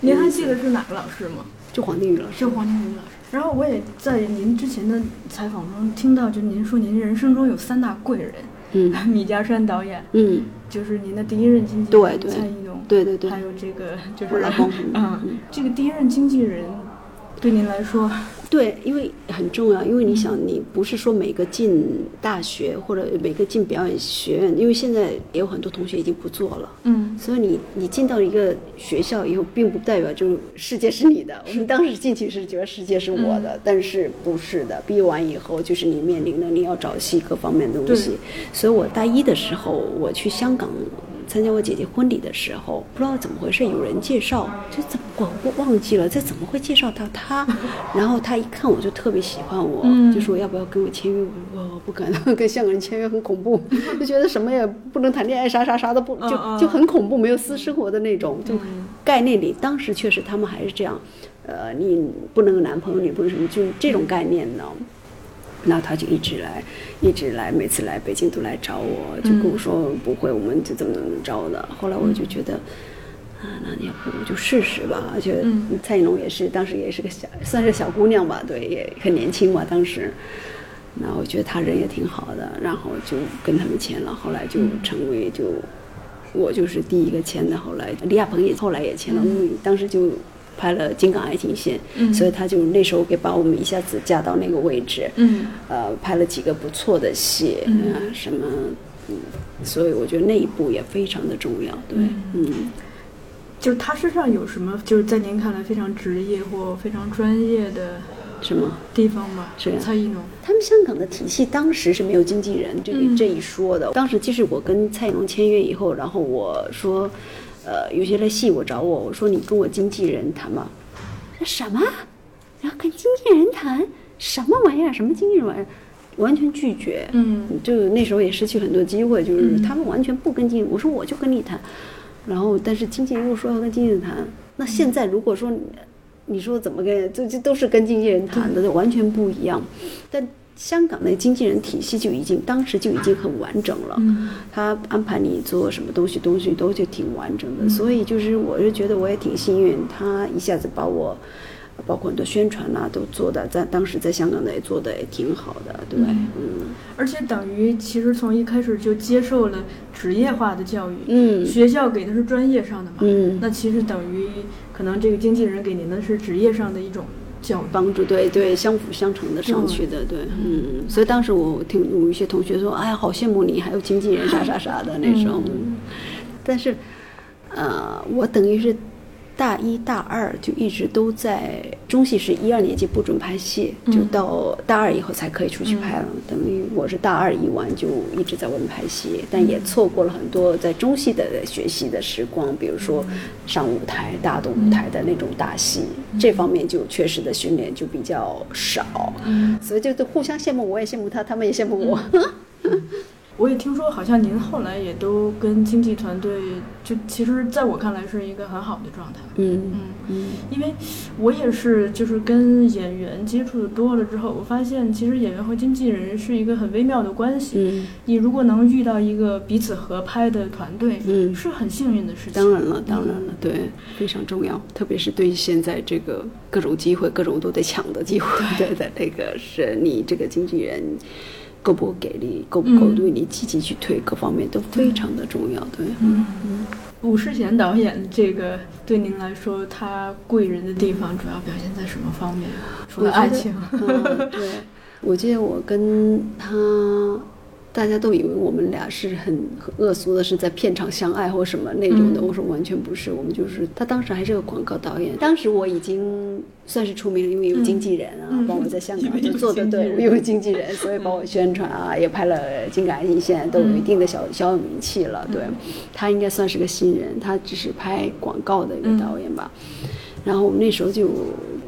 您还记得是哪个老师吗？
就黄定宇老师。
就黄定宇老师。然后我也在您之前的采访中听到，就您说您人生中有三大贵人。
嗯，
米家山导演。
嗯，
就是您的第一任经纪人蔡依农。
对对对，
还有这个就是嗯，这个第一任经纪人对您来说，
对，因为很重要，因为你想，你不是说每个进大学或者每个进表演学院，因为现在也有很多同学已经不做了，
嗯，
所以你你进到一个学校以后，并不代表就世界是你的。我们当时进去是觉得世界是我的，但是不是的。毕业完以后，就是你面临的你要找戏各方面的东西。所以我大一的时候我去香港。参加我姐姐婚礼的时候，不知道怎么回事，有人介绍，就怎么我我忘记了，这怎么会介绍到他？然后他一看我就特别喜欢我，就说要不要跟我签约？我我不敢，跟香港人签约很恐怖，就觉得什么也不能谈恋爱，啥啥啥都不，就就很恐怖，没有私生活的那种，就概念里，当时确实他们还是这样，呃，你不能有男朋友，女朋友什么，就这种概念呢。那他就一直来，一直来，每次来北京都来找我，就跟我说不会，我们就怎么怎么着的。后来我就觉得，啊，那要不就试试吧。而且蔡依龙也是，当时也是个小，算是小姑娘吧，对，也很年轻嘛，当时。那我觉得他人也挺好的，然后就跟他们签了。后来就成为就，我就是第一个签的。后来李亚鹏也后来也签了，因为当时就。拍了《金港爱情线》，所以他就那时候给把我们一下子架到那个位置。嗯，呃，拍了几个不错的戏啊，什么，嗯，所以我觉得那一部也非常的重要。对，嗯，
就是他身上有什么，就是在您看来非常职业或非常专业的
什么
地方吗？
是
蔡依农，
他们香港的体系当时是没有经纪人这这一说的。当时即使我跟蔡依农签约以后，然后我说。呃，有些的戏我找我，我说你跟我经纪人谈嘛，说什么？要跟经纪人谈什么玩意儿？什么经纪人玩意儿？完全拒绝。嗯，就那时候也失去很多机会，就是他们完全不跟经。我说我就跟你谈，然后但是经纪人又说要跟经纪人谈。那现在如果说你说怎么跟，这这都是跟经纪人谈的，完全不一样。但香港的经纪人体系就已经当时就已经很完整了，他安排你做什么东西，东西都就挺完整的。所以就是我是觉得我也挺幸运，他一下子把我，包括很多宣传呐都做的，在当时在香港的也做的也挺好的，对，嗯。
而且等于其实从一开始就接受了职业化的教育，嗯，学校给的是专业上的嘛，嗯，那其实等于可能这个经纪人给您的是职业上的一种。
帮助对对相辅相成的上去的对嗯，所以当时我听有一些同学说，哎呀，好羡慕你，还有经纪人啥啥啥的那种，但是，呃，我等于是。大一、大二就一直都在中戏，是一二年级不准拍戏，就到大二以后才可以出去拍了。等于我是大二一完就一直在外面拍戏，但也错过了很多在中戏的学习的时光，比如说上舞台、大的舞台的那种大戏，这方面就确实的训练就比较少，所以就都互相羡慕，我也羡慕他，他们也羡慕我。
我也听说，好像您后来也都跟经纪团队，就其实在我看来是一个很好的状态。嗯嗯嗯，因为我也是，就是跟演员接触的多了之后，我发现其实演员和经纪人是一个很微妙的关系。嗯，你如果能遇到一个彼此合拍的团队，嗯，是很幸运的事情。
当然了，当然了，对，非常重要，特别是对现在这个各种机会，各种都得抢的机会，对的，那个是你这个经纪人。够不够给力，够不够对你积极去推，各方面都非常的重要。对，嗯
嗯。武世贤导演这个对您来说，他贵人的地方主要表现在什么方面？除了爱情。
对，我记得我跟他。大家都以为我们俩是很恶俗的，是在片场相爱或什么那种的。我说完全不是，我们就是他当时还是个广告导演。当时我已经算是出名了，因为有经纪人啊，帮我在香港 就做的对，我有经纪人，所以帮我宣传啊，也拍了《金港爱情线》，都有一定的小小有名气了。对他应该算是个新人，他只是拍广告的一个导演吧。然后我们那时候就。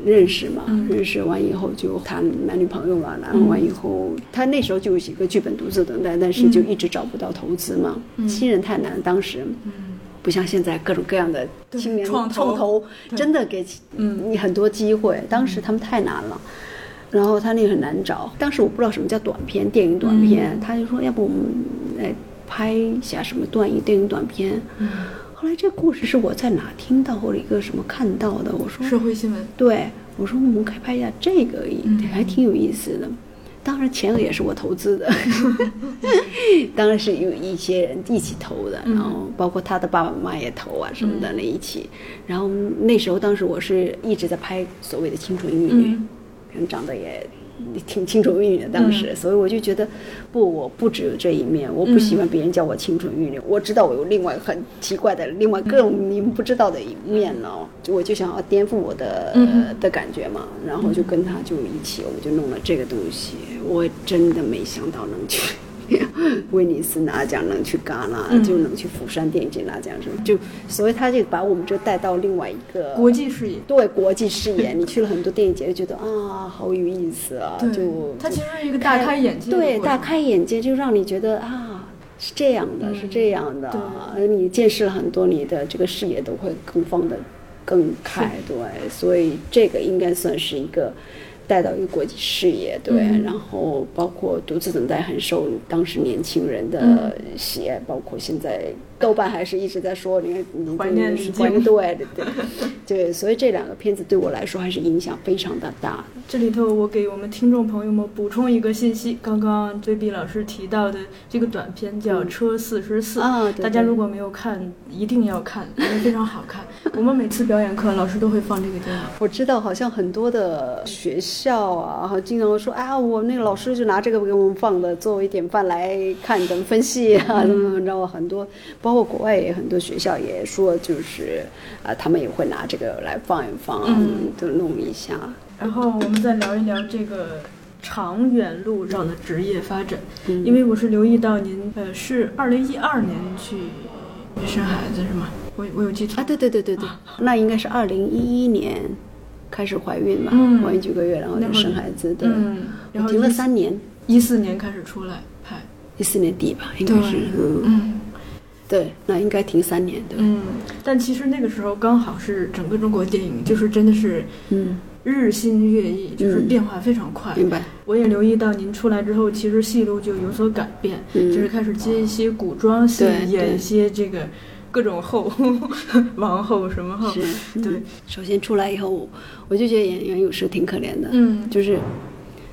认识嘛，认识完以后就谈男女朋友嘛，然后完以后，他那时候就有几个剧本独自等待，但是就一直找不到投资嘛，新人太难，当时，不像现在各种各样的青年创投，真的给你很多机会，当时他们太难了，然后他那个很难找，当时我不知道什么叫短片，电影短片，他就说要不我们来拍一下什么段影电影短片。后来这故事是我在哪听到或者一个什么看到的？我说
社会新闻。
对，我说我们可以拍一下这个，还挺有意思的。当然钱也是我投资的，当然是有一些人一起投的，然后包括他的爸爸妈妈也投啊什么的那一起。然后那时候当时我是一直在拍所谓的青春玉女，可能长得也。挺青春玉女的当时，所以我就觉得，不，我不只有这一面，我不喜欢别人叫我清纯玉女，我知道我有另外很奇怪的、另外各种你们不知道的一面呢，我就想要颠覆我的的感觉嘛，然后就跟他就一起，我们就弄了这个东西，我真的没想到能去 威尼斯拿奖，能去戛纳，就能去釜山电影节拿奖什么，就所以他就把我们就带到另外一个
国际视野，
对国际视野。你去了很多电影节，就觉得啊，好有意思啊，就
他其实是一个大开眼界，
对，大开眼界，就让你觉得啊，是这样的，是这样的，你见识了很多，你的这个视野都会更放的更开，对，所以这个应该算是一个。带到一个国际视野，对，然后包括独自等待很受当时年轻人的喜爱，包括现在。豆瓣还是一直在说，你看，你
怀念
是怀念，对对对，对，所以这两个片子对我来说还是影响非常的大。
这里头我给我们听众朋友们补充一个信息，刚刚追碧老师提到的这个短片叫《车四十四》，
啊，
大家如果没有看，一定要看，因为非常好看。我们每次表演课，老师都会放这个电影。
我知道，好像很多的学校啊，经常说，啊，我那个老师就拿这个给我们放的，作为典范来看，怎么分析啊，怎么怎么着，很多。包括国外也很多学校也说，就是啊，他们也会拿这个来放一放，都弄一下。
然后我们再聊一聊这个长远路上的职业发展，因为我是留意到您呃是二零一二年去生孩子是吗？我我有记错
啊？对对对对对，那应该是二零一一年开始怀孕吧？怀孕几个月然后就生孩子，对，
然后
停了三年，
一四年开始出来拍，
一四年底吧，应该是嗯。对，那应该停三年的。
嗯，但其实那个时候刚好是整个中国电影，就是真的是，
嗯，
日新月异，就是变化非常快。
明白。
我也留意到您出来之后，其实戏路就有所改变，就是开始接一些古装戏，演一些这个各种后 王后什么后。
是。
对。
首先出来以后，我就觉得演员有时挺可怜的。
嗯。
就是，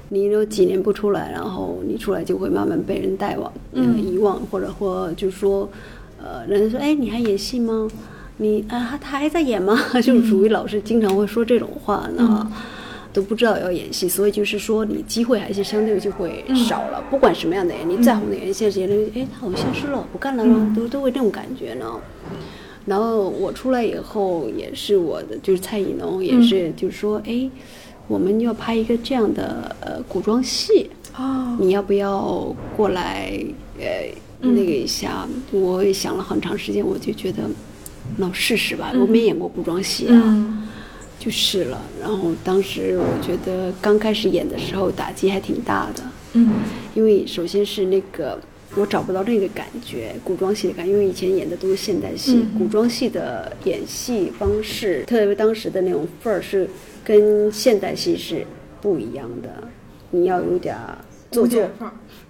你有几年不出来，然后你出来就会慢慢被人带忘、遗忘，或者或就说。呃，人家说，哎，你还演戏吗？你啊，他还在演吗？就是属于老师经常会说这种话呢，都不知道要演戏，所以就是说你机会还是相对就会少了。不管什么样的演，你再红的演员，现在演员，哎，他好像消失了，不干了吗？都都会这种感觉呢。然后我出来以后，也是我的，就是蔡以农，也是就是说，哎，我们要拍一个这样的呃古装戏，你要不要过来？呃。那个一下，我也想了很长时间，我就觉得，那我试试吧。我没演过古装戏啊，就试了。然后当时我觉得刚开始演的时候打击还挺大的，
嗯，
因为首先是那个我找不到那个感觉，古装戏的感，因为以前演的都是现代戏，古装戏的演戏方式，特别当时的那种范儿是跟现代戏是不一样的，你要有点做作。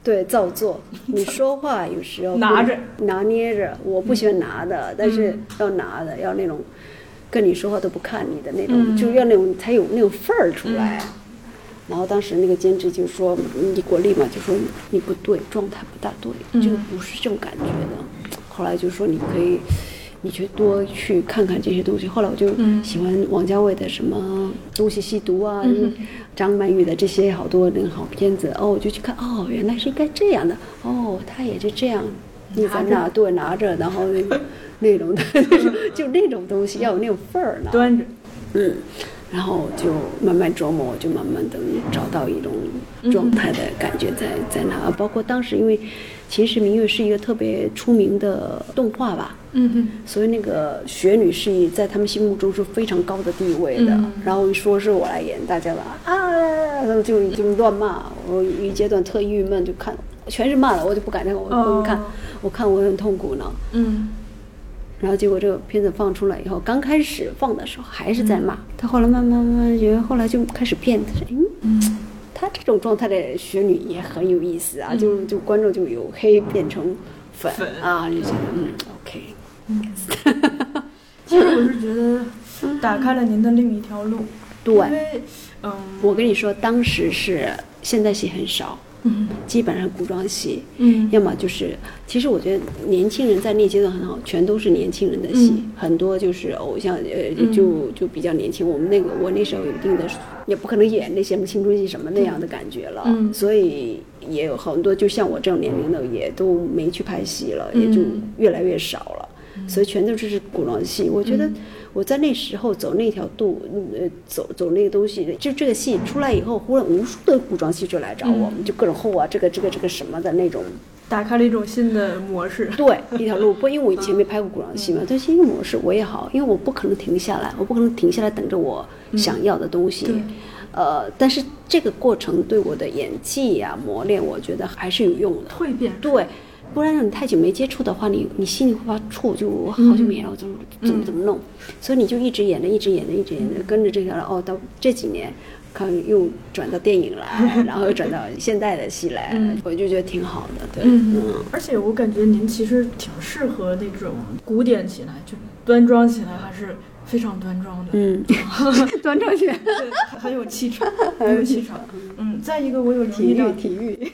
对，造作。你说话有时候
拿着，
拿捏着。我不喜欢拿的，但是要拿的，要那种，跟你说话都不看你的那种，就要那种才有那种范儿出来。然后当时那个监制就说：“你国立嘛，就说你不对，状态不大对，就不是这种感觉的。”后来就说你可以。你去多去看看这些东西。后来我就喜欢王家卫的什么《东邪西毒》啊，张曼玉的这些好多那个好片子。哦，我就去看，哦，原来是应该这样的。哦，他也是这样，你在那对拿着，然后那 种的，就那种东西要有那种份儿呢。
端着，
嗯，然后就慢慢琢磨，就慢慢的找到一种状态的感觉在在那。包括当时因为。其实明月是一个特别出名的动画吧，
嗯哼，
所以那个雪女是在他们心目中是非常高的地位的。然后说是我来演，大家吧啊，就就乱骂。我一阶段特郁闷，就看全是骂了，我就不敢那个，我不看，我看我很痛苦呢。
嗯，
然后结果这个片子放出来以后，刚开始放的时候还是在骂，他后来慢慢慢慢觉得，后来就开始变，嗯。她这种状态的雪女也很有意思啊，就就观众就由黑变成粉啊，就觉得嗯，OK，
嗯，其实我是觉得打开了您的另一条路，
对，
因为嗯，
我跟你说，当时是现在戏很少。
嗯，
基本上古装戏，
嗯，
要么就是，其实我觉得年轻人在那阶段很好，全都是年轻人的戏，很多就是偶像，呃，就就比较年轻。我们那个我那时候有一定的，也不可能演那些什么青春戏什么那样的感觉了，所以也有很多就像我这种年龄的也都没去拍戏了，也就越来越少了，所以全都是古装戏。我觉得。我在那时候走那条路，呃，走走那个东西，就这个戏出来以后，忽然无数的古装戏就来找我们，就各种后啊，这个这个这个什么的那种
打开了一种新的模式。
对，一条路。不，因为我以前没拍过古装戏嘛，对新的模式我也好，因为我不可能停下来，我不可能停下来等着我想要的东西。呃，但是这个过程对我的演技呀磨练，我觉得还是有用的。
蜕变。
对，不然你太久没接触的话，你你心里会发怵，就我好久没了，我怎么怎么怎么弄？所以你就一直演着，一直演着，一直演着，跟着这条哦，到这几年。看又转到电影来，然后又转到现代的戏来，我就觉得挺好的。对，嗯，
而且我感觉您其实挺适合那种古典起来，就端庄起来还是非常端庄的。
嗯，端庄起来，
很有气场，很有气场。嗯，再一个我有
体育，体育。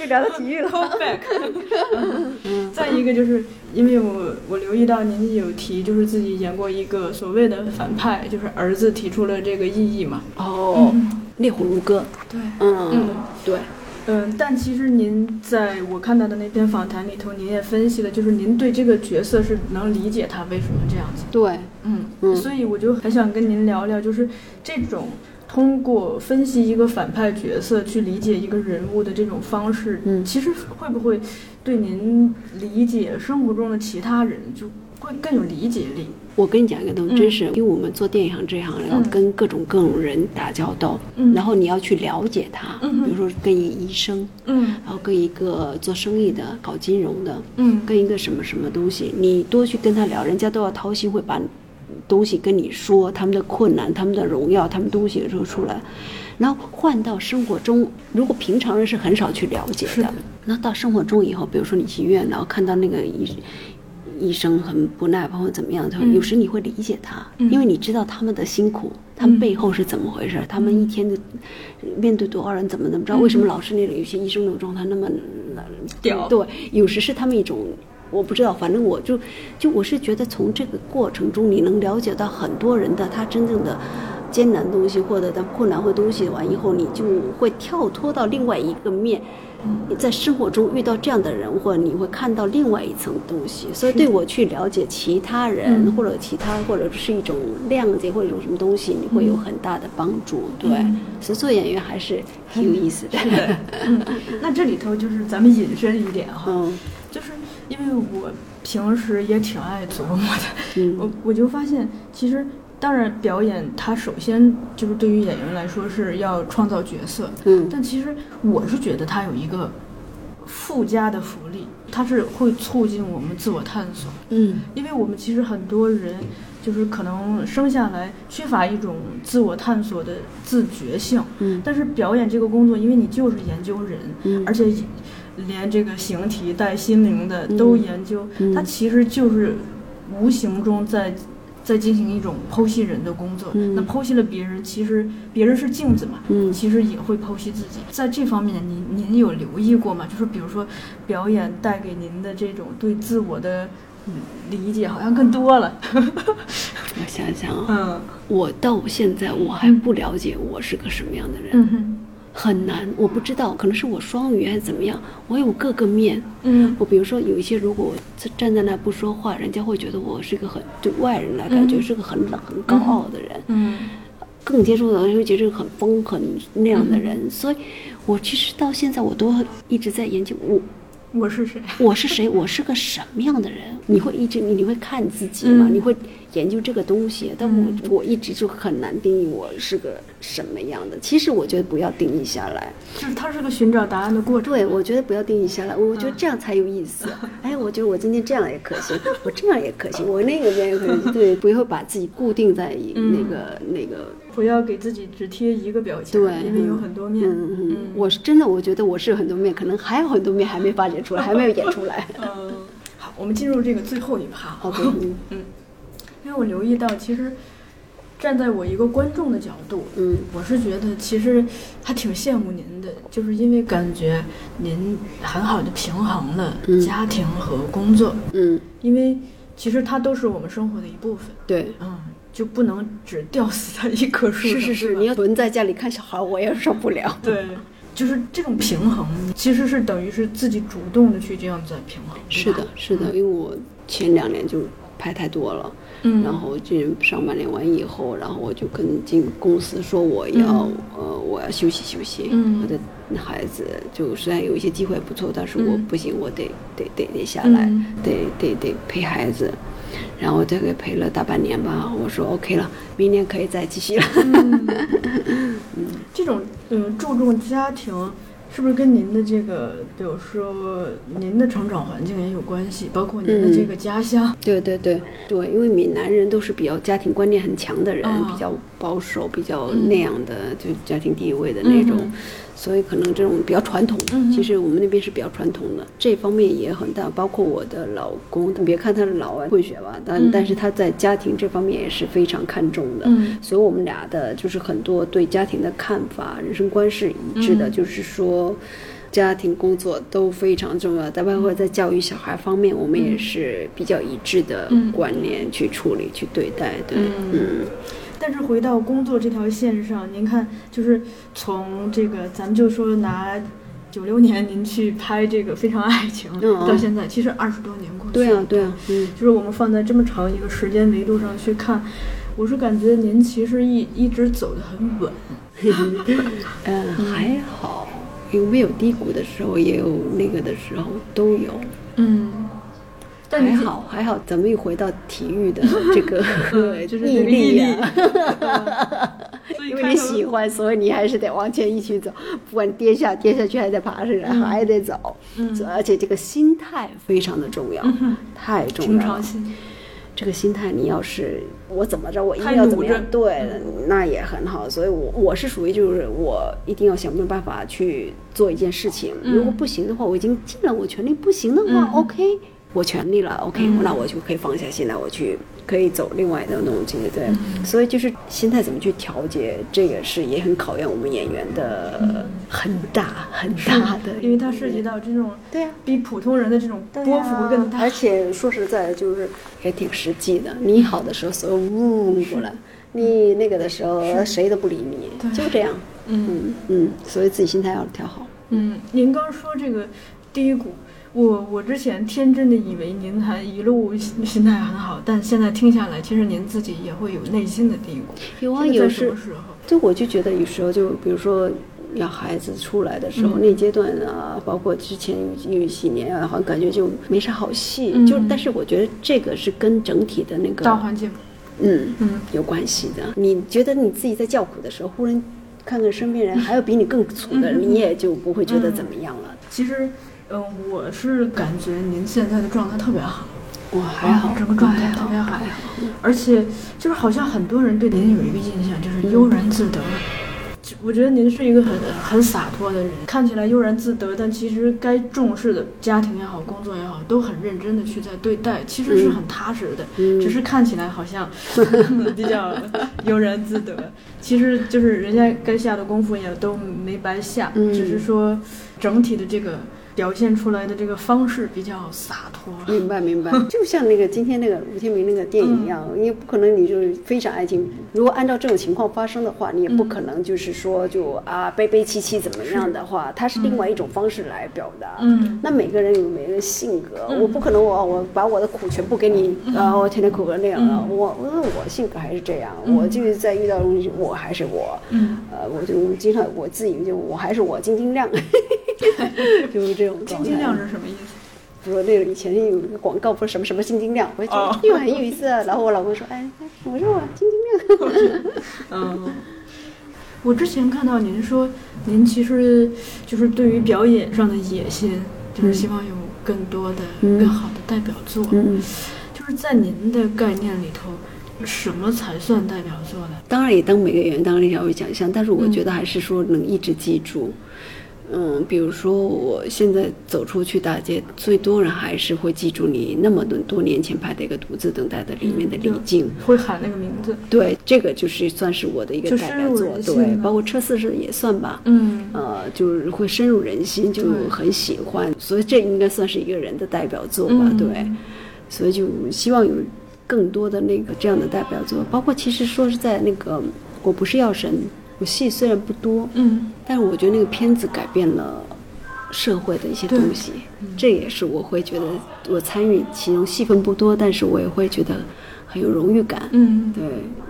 又聊到体育了。
再一个就是，因为我我留意到您有提，就是自己演过一个所谓的反派，就是儿子提出了这个异议嘛。
哦，烈火如歌。
对，
嗯嗯，对，
嗯。但其实您在我看到的那篇访谈里头，您也分析了，就是您对这个角色是能理解他为什么这样子。
对，
嗯嗯。所以我就很想跟您聊聊，就是这种。通过分析一个反派角色去理解一个人物的这种方式，
嗯，
其实会不会对您理解生活中的其他人就会更有理解力？
我跟你讲一个东西，真是，因为我们做电影行这行要跟各种各种人打交道，嗯，然后你要去了解他，
嗯，
比如说跟一个医生，
嗯，
然后跟一个做生意的、搞金融的，
嗯，
跟一个什么什么东西，你多去跟他聊，人家都要掏心会把。东西跟你说他们的困难、他们的荣耀、他们东西说出来，然后换到生活中，如果平常人是很少去了解的，那到生活中以后，比如说你去医院，然后看到那个医医生很不耐烦或怎么样，他有时你会理解他，因为你知道他们的辛苦，他们背后是怎么回事，他们一天的面对多少人，怎么怎么着，为什么老是那种有些医生那种状态那么
屌？
对，有时是他们一种。我不知道，反正我就，就我是觉得从这个过程中，你能了解到很多人的他真正的艰难东西，或者他困难或东西完以后，你就会跳脱到另外一个面，你在生活中遇到这样的人，或者你会看到另外一层东西。所以对我去了解其他人，或者其他或者是一种谅解或者一种什么东西，你会有很大的帮助。对，所以做演员还是挺有意思的。
嗯，那这里头就是咱们引申一点哈，就 是。因为我平时也挺爱琢磨的，我我就发现，其实当然表演它首先就是对于演员来说是要创造角色，
嗯，
但其实我是觉得它有一个附加的福利，它是会促进我们自我探索，
嗯，
因为我们其实很多人就是可能生下来缺乏一种自我探索的自觉性，
嗯，
但是表演这个工作，因为你就是研究人，
嗯，
而且。连这个形体带心灵的都研究，它其实就是无形中在在进行一种剖析人的工作。那剖析了别人，其实别人是镜子嘛，其实也会剖析自己。在这方面，您您有留意过吗？就是比如说，表演带给您的这种对自我的理解，好像更多了。
我想想啊，
嗯，
我到现在我还不了解我是个什么样的人。
嗯
很难，我不知道，可能是我双语还是怎么样。我有各个面，
嗯，
我比如说有一些，如果我站在那不说话，人家会觉得我是一个很对外人来感觉是个很冷、很高傲的人，
嗯，
更接触的会觉得很疯、很那样的人。所以，我其实到现在我都一直在研究我。
我是谁？
我是谁？我是个什么样的人？你会一直你你会看自己吗？你会研究这个东西？但我我一直就很难定义我是个什么样的。其实我觉得不要定义下来，
就是它是个寻找答案的过程。
对，我觉得不要定义下来，我觉得这样才有意思。哎，我觉得我今天这样也可行，我这样也可行，我那个边也可行。对，不要把自己固定在那个那个。
不要给自己只贴一个标签，
对，
因为有很多面。
嗯嗯，我是真的，我觉得我是很多面，可能还有很多面还没发掘出来，还没有演出来。
嗯，好，我们进入这个最后一趴。
好，
嗯嗯，因为我留意到，其实站在我一个观众的角度，
嗯，
我是觉得其实还挺羡慕您的，就是因为感觉您很好的平衡了家庭和工作。
嗯，
因为其实它都是我们生活的一部分。
对，
嗯。就不能只吊死在一棵树
上。是是是，你要蹲在家里看小孩，我也受不了。
对，就是这种平衡，其实是等于是自己主动的去这样子平衡。
是的，是的，因为我前两年就拍太多了。嗯，然后进上半年完以后，然后我就跟进公司说我要呃我要休息休息。嗯，我的孩子就虽然有一些机会不错，但是我不行，我得得得得下来，得得得陪孩子。然后大概陪了大半年吧，我说 OK 了，明年可以再继续了。
嗯，这种嗯注重家庭。是不是跟您的这个，比如说您的成长环境也有关系，包括您的这个家乡？
对对对对，因为闽南人都是比较家庭观念很强的人，比较保守，比较那样的，就家庭地位的那种。所以可能这种比较传统，其实我们那边是比较传统的，这方面也很大。包括我的老公，你别看他是老外混血吧，但但是他在家庭这方面也是非常看重的。所以我们俩的就是很多对家庭的看法、人生观是一致的，就是说家庭工作都非常重要。在包括在教育小孩方面，我们也是比较一致的观念去处理、去对待。对，嗯。
但是回到工作这条线上，您看，就是从这个咱们就说拿九六年您去拍这个《非常爱情》到现在，其实二十多年过去，
对啊，对啊，嗯，
就是我们放在这么长一个时间维度上去看，我是感觉您其实一一直走得很稳，
嗯，还好，有没有低谷的时候，也有那个的时候，都有，
嗯。
还好还好，咱们又回到体育的 这个
就是
毅
力
啊，因为你喜欢，所以你还是得往前一起走，不管跌下跌下去还得爬上来，还得走。而且这个心态非常的重要，太重要了。这个心态，你要是我怎么着，我一定要怎么样，对，那也很好。所以，我我是属于就是我一定要想尽办法去做一件事情。如果不行的话，我已经尽了我全力；不行的话，OK。我全力了，OK，那我就可以放下心来，我去可以走另外的那种境界，对。所以就是心态怎么去调节，这个是也很考验我们演员的很大很大的，
因为它涉及到这种
对呀，
比普通人的这种波幅更大。
而且说实在，就是也挺实际的。你好的时候，所有呜过来；你那个的时候，谁都不理你，就这样。嗯嗯，所以自己心态要调好。
嗯，您刚说这个低谷。我我之前天真的以为您还一路心态很好，但现在听下来，其实您自己也会有内心的低谷。
有啊，有时候，就我就觉得有时候，就比如说要孩子出来的时候，那阶段啊，包括之前有几年啊，好像感觉就没啥好戏。就但是我觉得这个是跟整体的那个
大环境，
嗯嗯有关系的。你觉得你自己在叫苦的时候，忽然看看身边人还有比你更苦的，你也就不会觉得怎么样了。
其实。嗯，我是感觉您现在的状态特别好，
我还好，
整个状态特别好，而且就是好像很多人对您有一个印象，就是悠然自得。我觉得您是一个很很洒脱的人，看起来悠然自得，但其实该重视的家庭也好，工作也好，都很认真的去在对待，其实是很踏实的，只是看起来好像 比较悠然自得，其实就是人家该下的功夫也都没白下，嗯只是说整体的这个。表现出来的这个方式比较洒脱，
明白明白，就像那个今天那个吴天明那个电影一样，你不可能你就非常爱情。如果按照这种情况发生的话，你也不可能就是说就啊悲悲戚戚怎么样的话，它是另外一种方式来表达。嗯，那每个人有每个人性格，我不可能我我把我的苦全部给你啊，我天天苦个那样啊。我我我性格还是这样，我就是在遇到东西我还是我，嗯呃，我就经常我自己就我还是我，晶晶亮。就是这种
晶晶亮是什么意思？
不是那个以前有一个广告，不是什么什么晶晶亮，我就又很有意思。然后我老公说：“哎，我说我晶晶亮。”
嗯，我之前看到您说，您其实就是对于表演上的野心，就是希望有更多的、更好的代表作。嗯，就是在您的概念里头，什么才算代表作呢？
当然也当每个演员当然要有奖项，但是我觉得还是说能一直记住。嗯，比如说我现在走出去大街，最多人还是会记住你那么多多年前拍的一个《独自等待》的里面的李静，
会喊那个名字。
对，这个就是算是我的一个代表作，对，包括车四是也算吧。嗯，呃，就是会深入人心，就很喜欢，所以这应该算是一个人的代表作吧，对。所以就希望有更多的那个这样的代表作，包括其实说是在那个我不是药神。我戏虽然不多，嗯，但是我觉得那个片子改变了社会的一些东西，这也是我会觉得我参与其中戏份不多，但是我也会觉得很有荣誉感。
嗯，
对，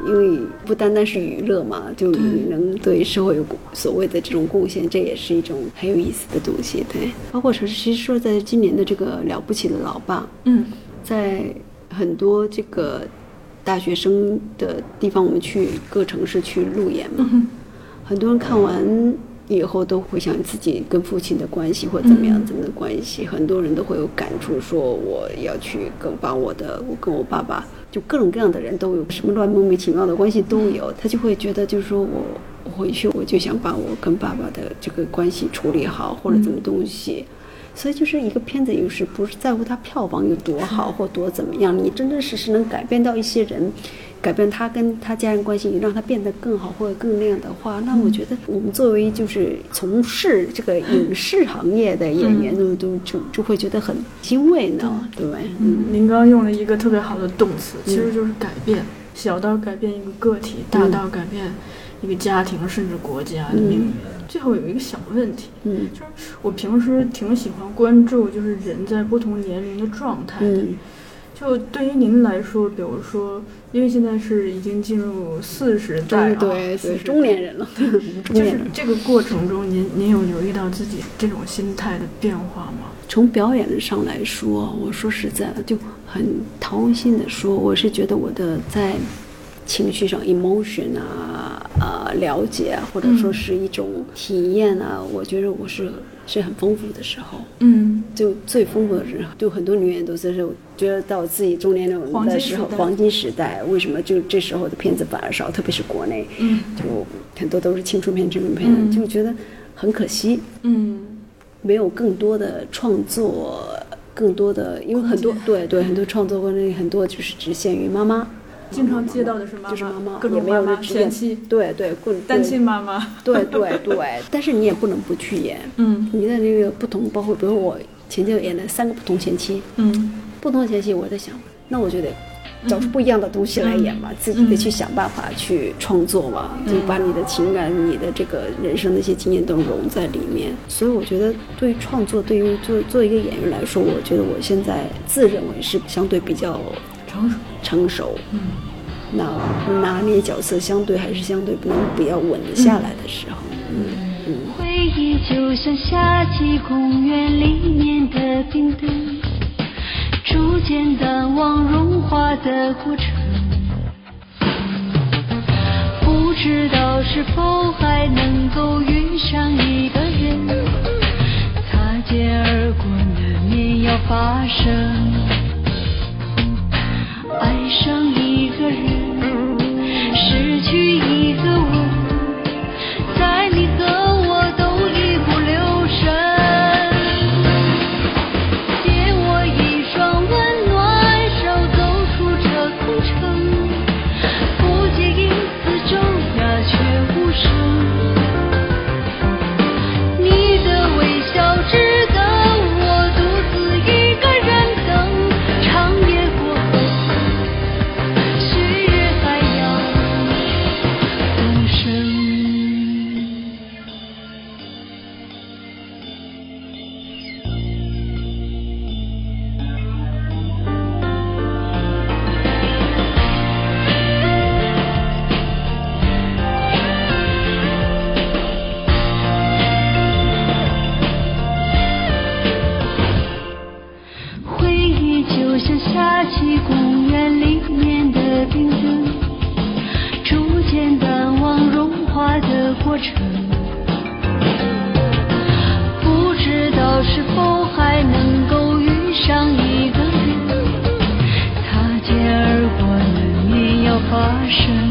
因为不单单是娱乐嘛，就你能对社会有所谓的这种贡献，这也是一种很有意思的东西。对，包括说其实说在今年的这个了不起的老爸，
嗯，
在很多这个大学生的地方，我们去各城市去路演嘛，很多人看完。以后都会想自己跟父亲的关系或怎么样怎么的关系，很多人都会有感触，说我要去跟把我的我跟我爸爸，就各种各样的人都有什么乱莫名其妙的关系都有，他就会觉得就是说我回去我就想把我跟爸爸的这个关系处理好或者怎么东西，所以就是一个片子有时不是在乎它票房有多好 或多怎么样，你真真实实能改变到一些人。改变他跟他家人关系，让他变得更好或者更那样的话，那我觉得我们作为就是从事这个影视行业的演员，都都就就会觉得很欣慰呢，对。不对？
嗯，您刚刚用了一个特别好的动词，其实就是改变，小到改变一个个体，大到改变一个家庭甚至国家的命运。最后有一个小问题，嗯，就是我平时挺喜欢关注，就是人在不同年龄的状态。嗯。就对于您来说，比如说，因为现在是已经进入四十代，
对对，中年人了。
就是这个过程中，您您有留意到自己这种心态的变化吗？
从表演上来说，我说实在的，就很掏心的说，我是觉得我的在情绪上 emotion 啊，呃，了解啊，或者说是一种体验啊，我觉得我是。是很丰富的时候，
嗯，
就最丰富的时候，就很多女演员都是觉得到自己中年的时候，黄金时代，为什么就这时候的片子反而少？特别是国内，
嗯，
就很多都是青春片、青春片，就觉得很可惜，
嗯，
没有更多的创作，更多的，因为很多对对很多创作过程很多就是只限于妈妈。
经常接到的是
妈妈，
各种
妈
妈前妻，
对对，
单亲妈妈，
对对对。但是你也不能不去演，
嗯，
你的那个不同，包括比如我前就演了三个不同前妻，
嗯，
不同前妻，我在想，那我就得找出不一样的东西来演嘛，自己得去想办法去创作嘛，就把你的情感、你的这个人生的一些经验都融在里面。所以我觉得，对于创作，对于做做一个演员来说，我觉得我现在自认为是相对比较。
成熟，
成熟，
嗯，
那拿捏角色相对还是相对不能比较稳得下来的时候，嗯。嗯。
回忆就像夏季公园里面的冰灯，逐渐淡忘融化的过程，不知道是否还能够遇上一个人，擦肩而过难免要发生。爱上一个人，淡忘融化的过程不知道是否还能够遇上一个人擦肩而过难免要发生。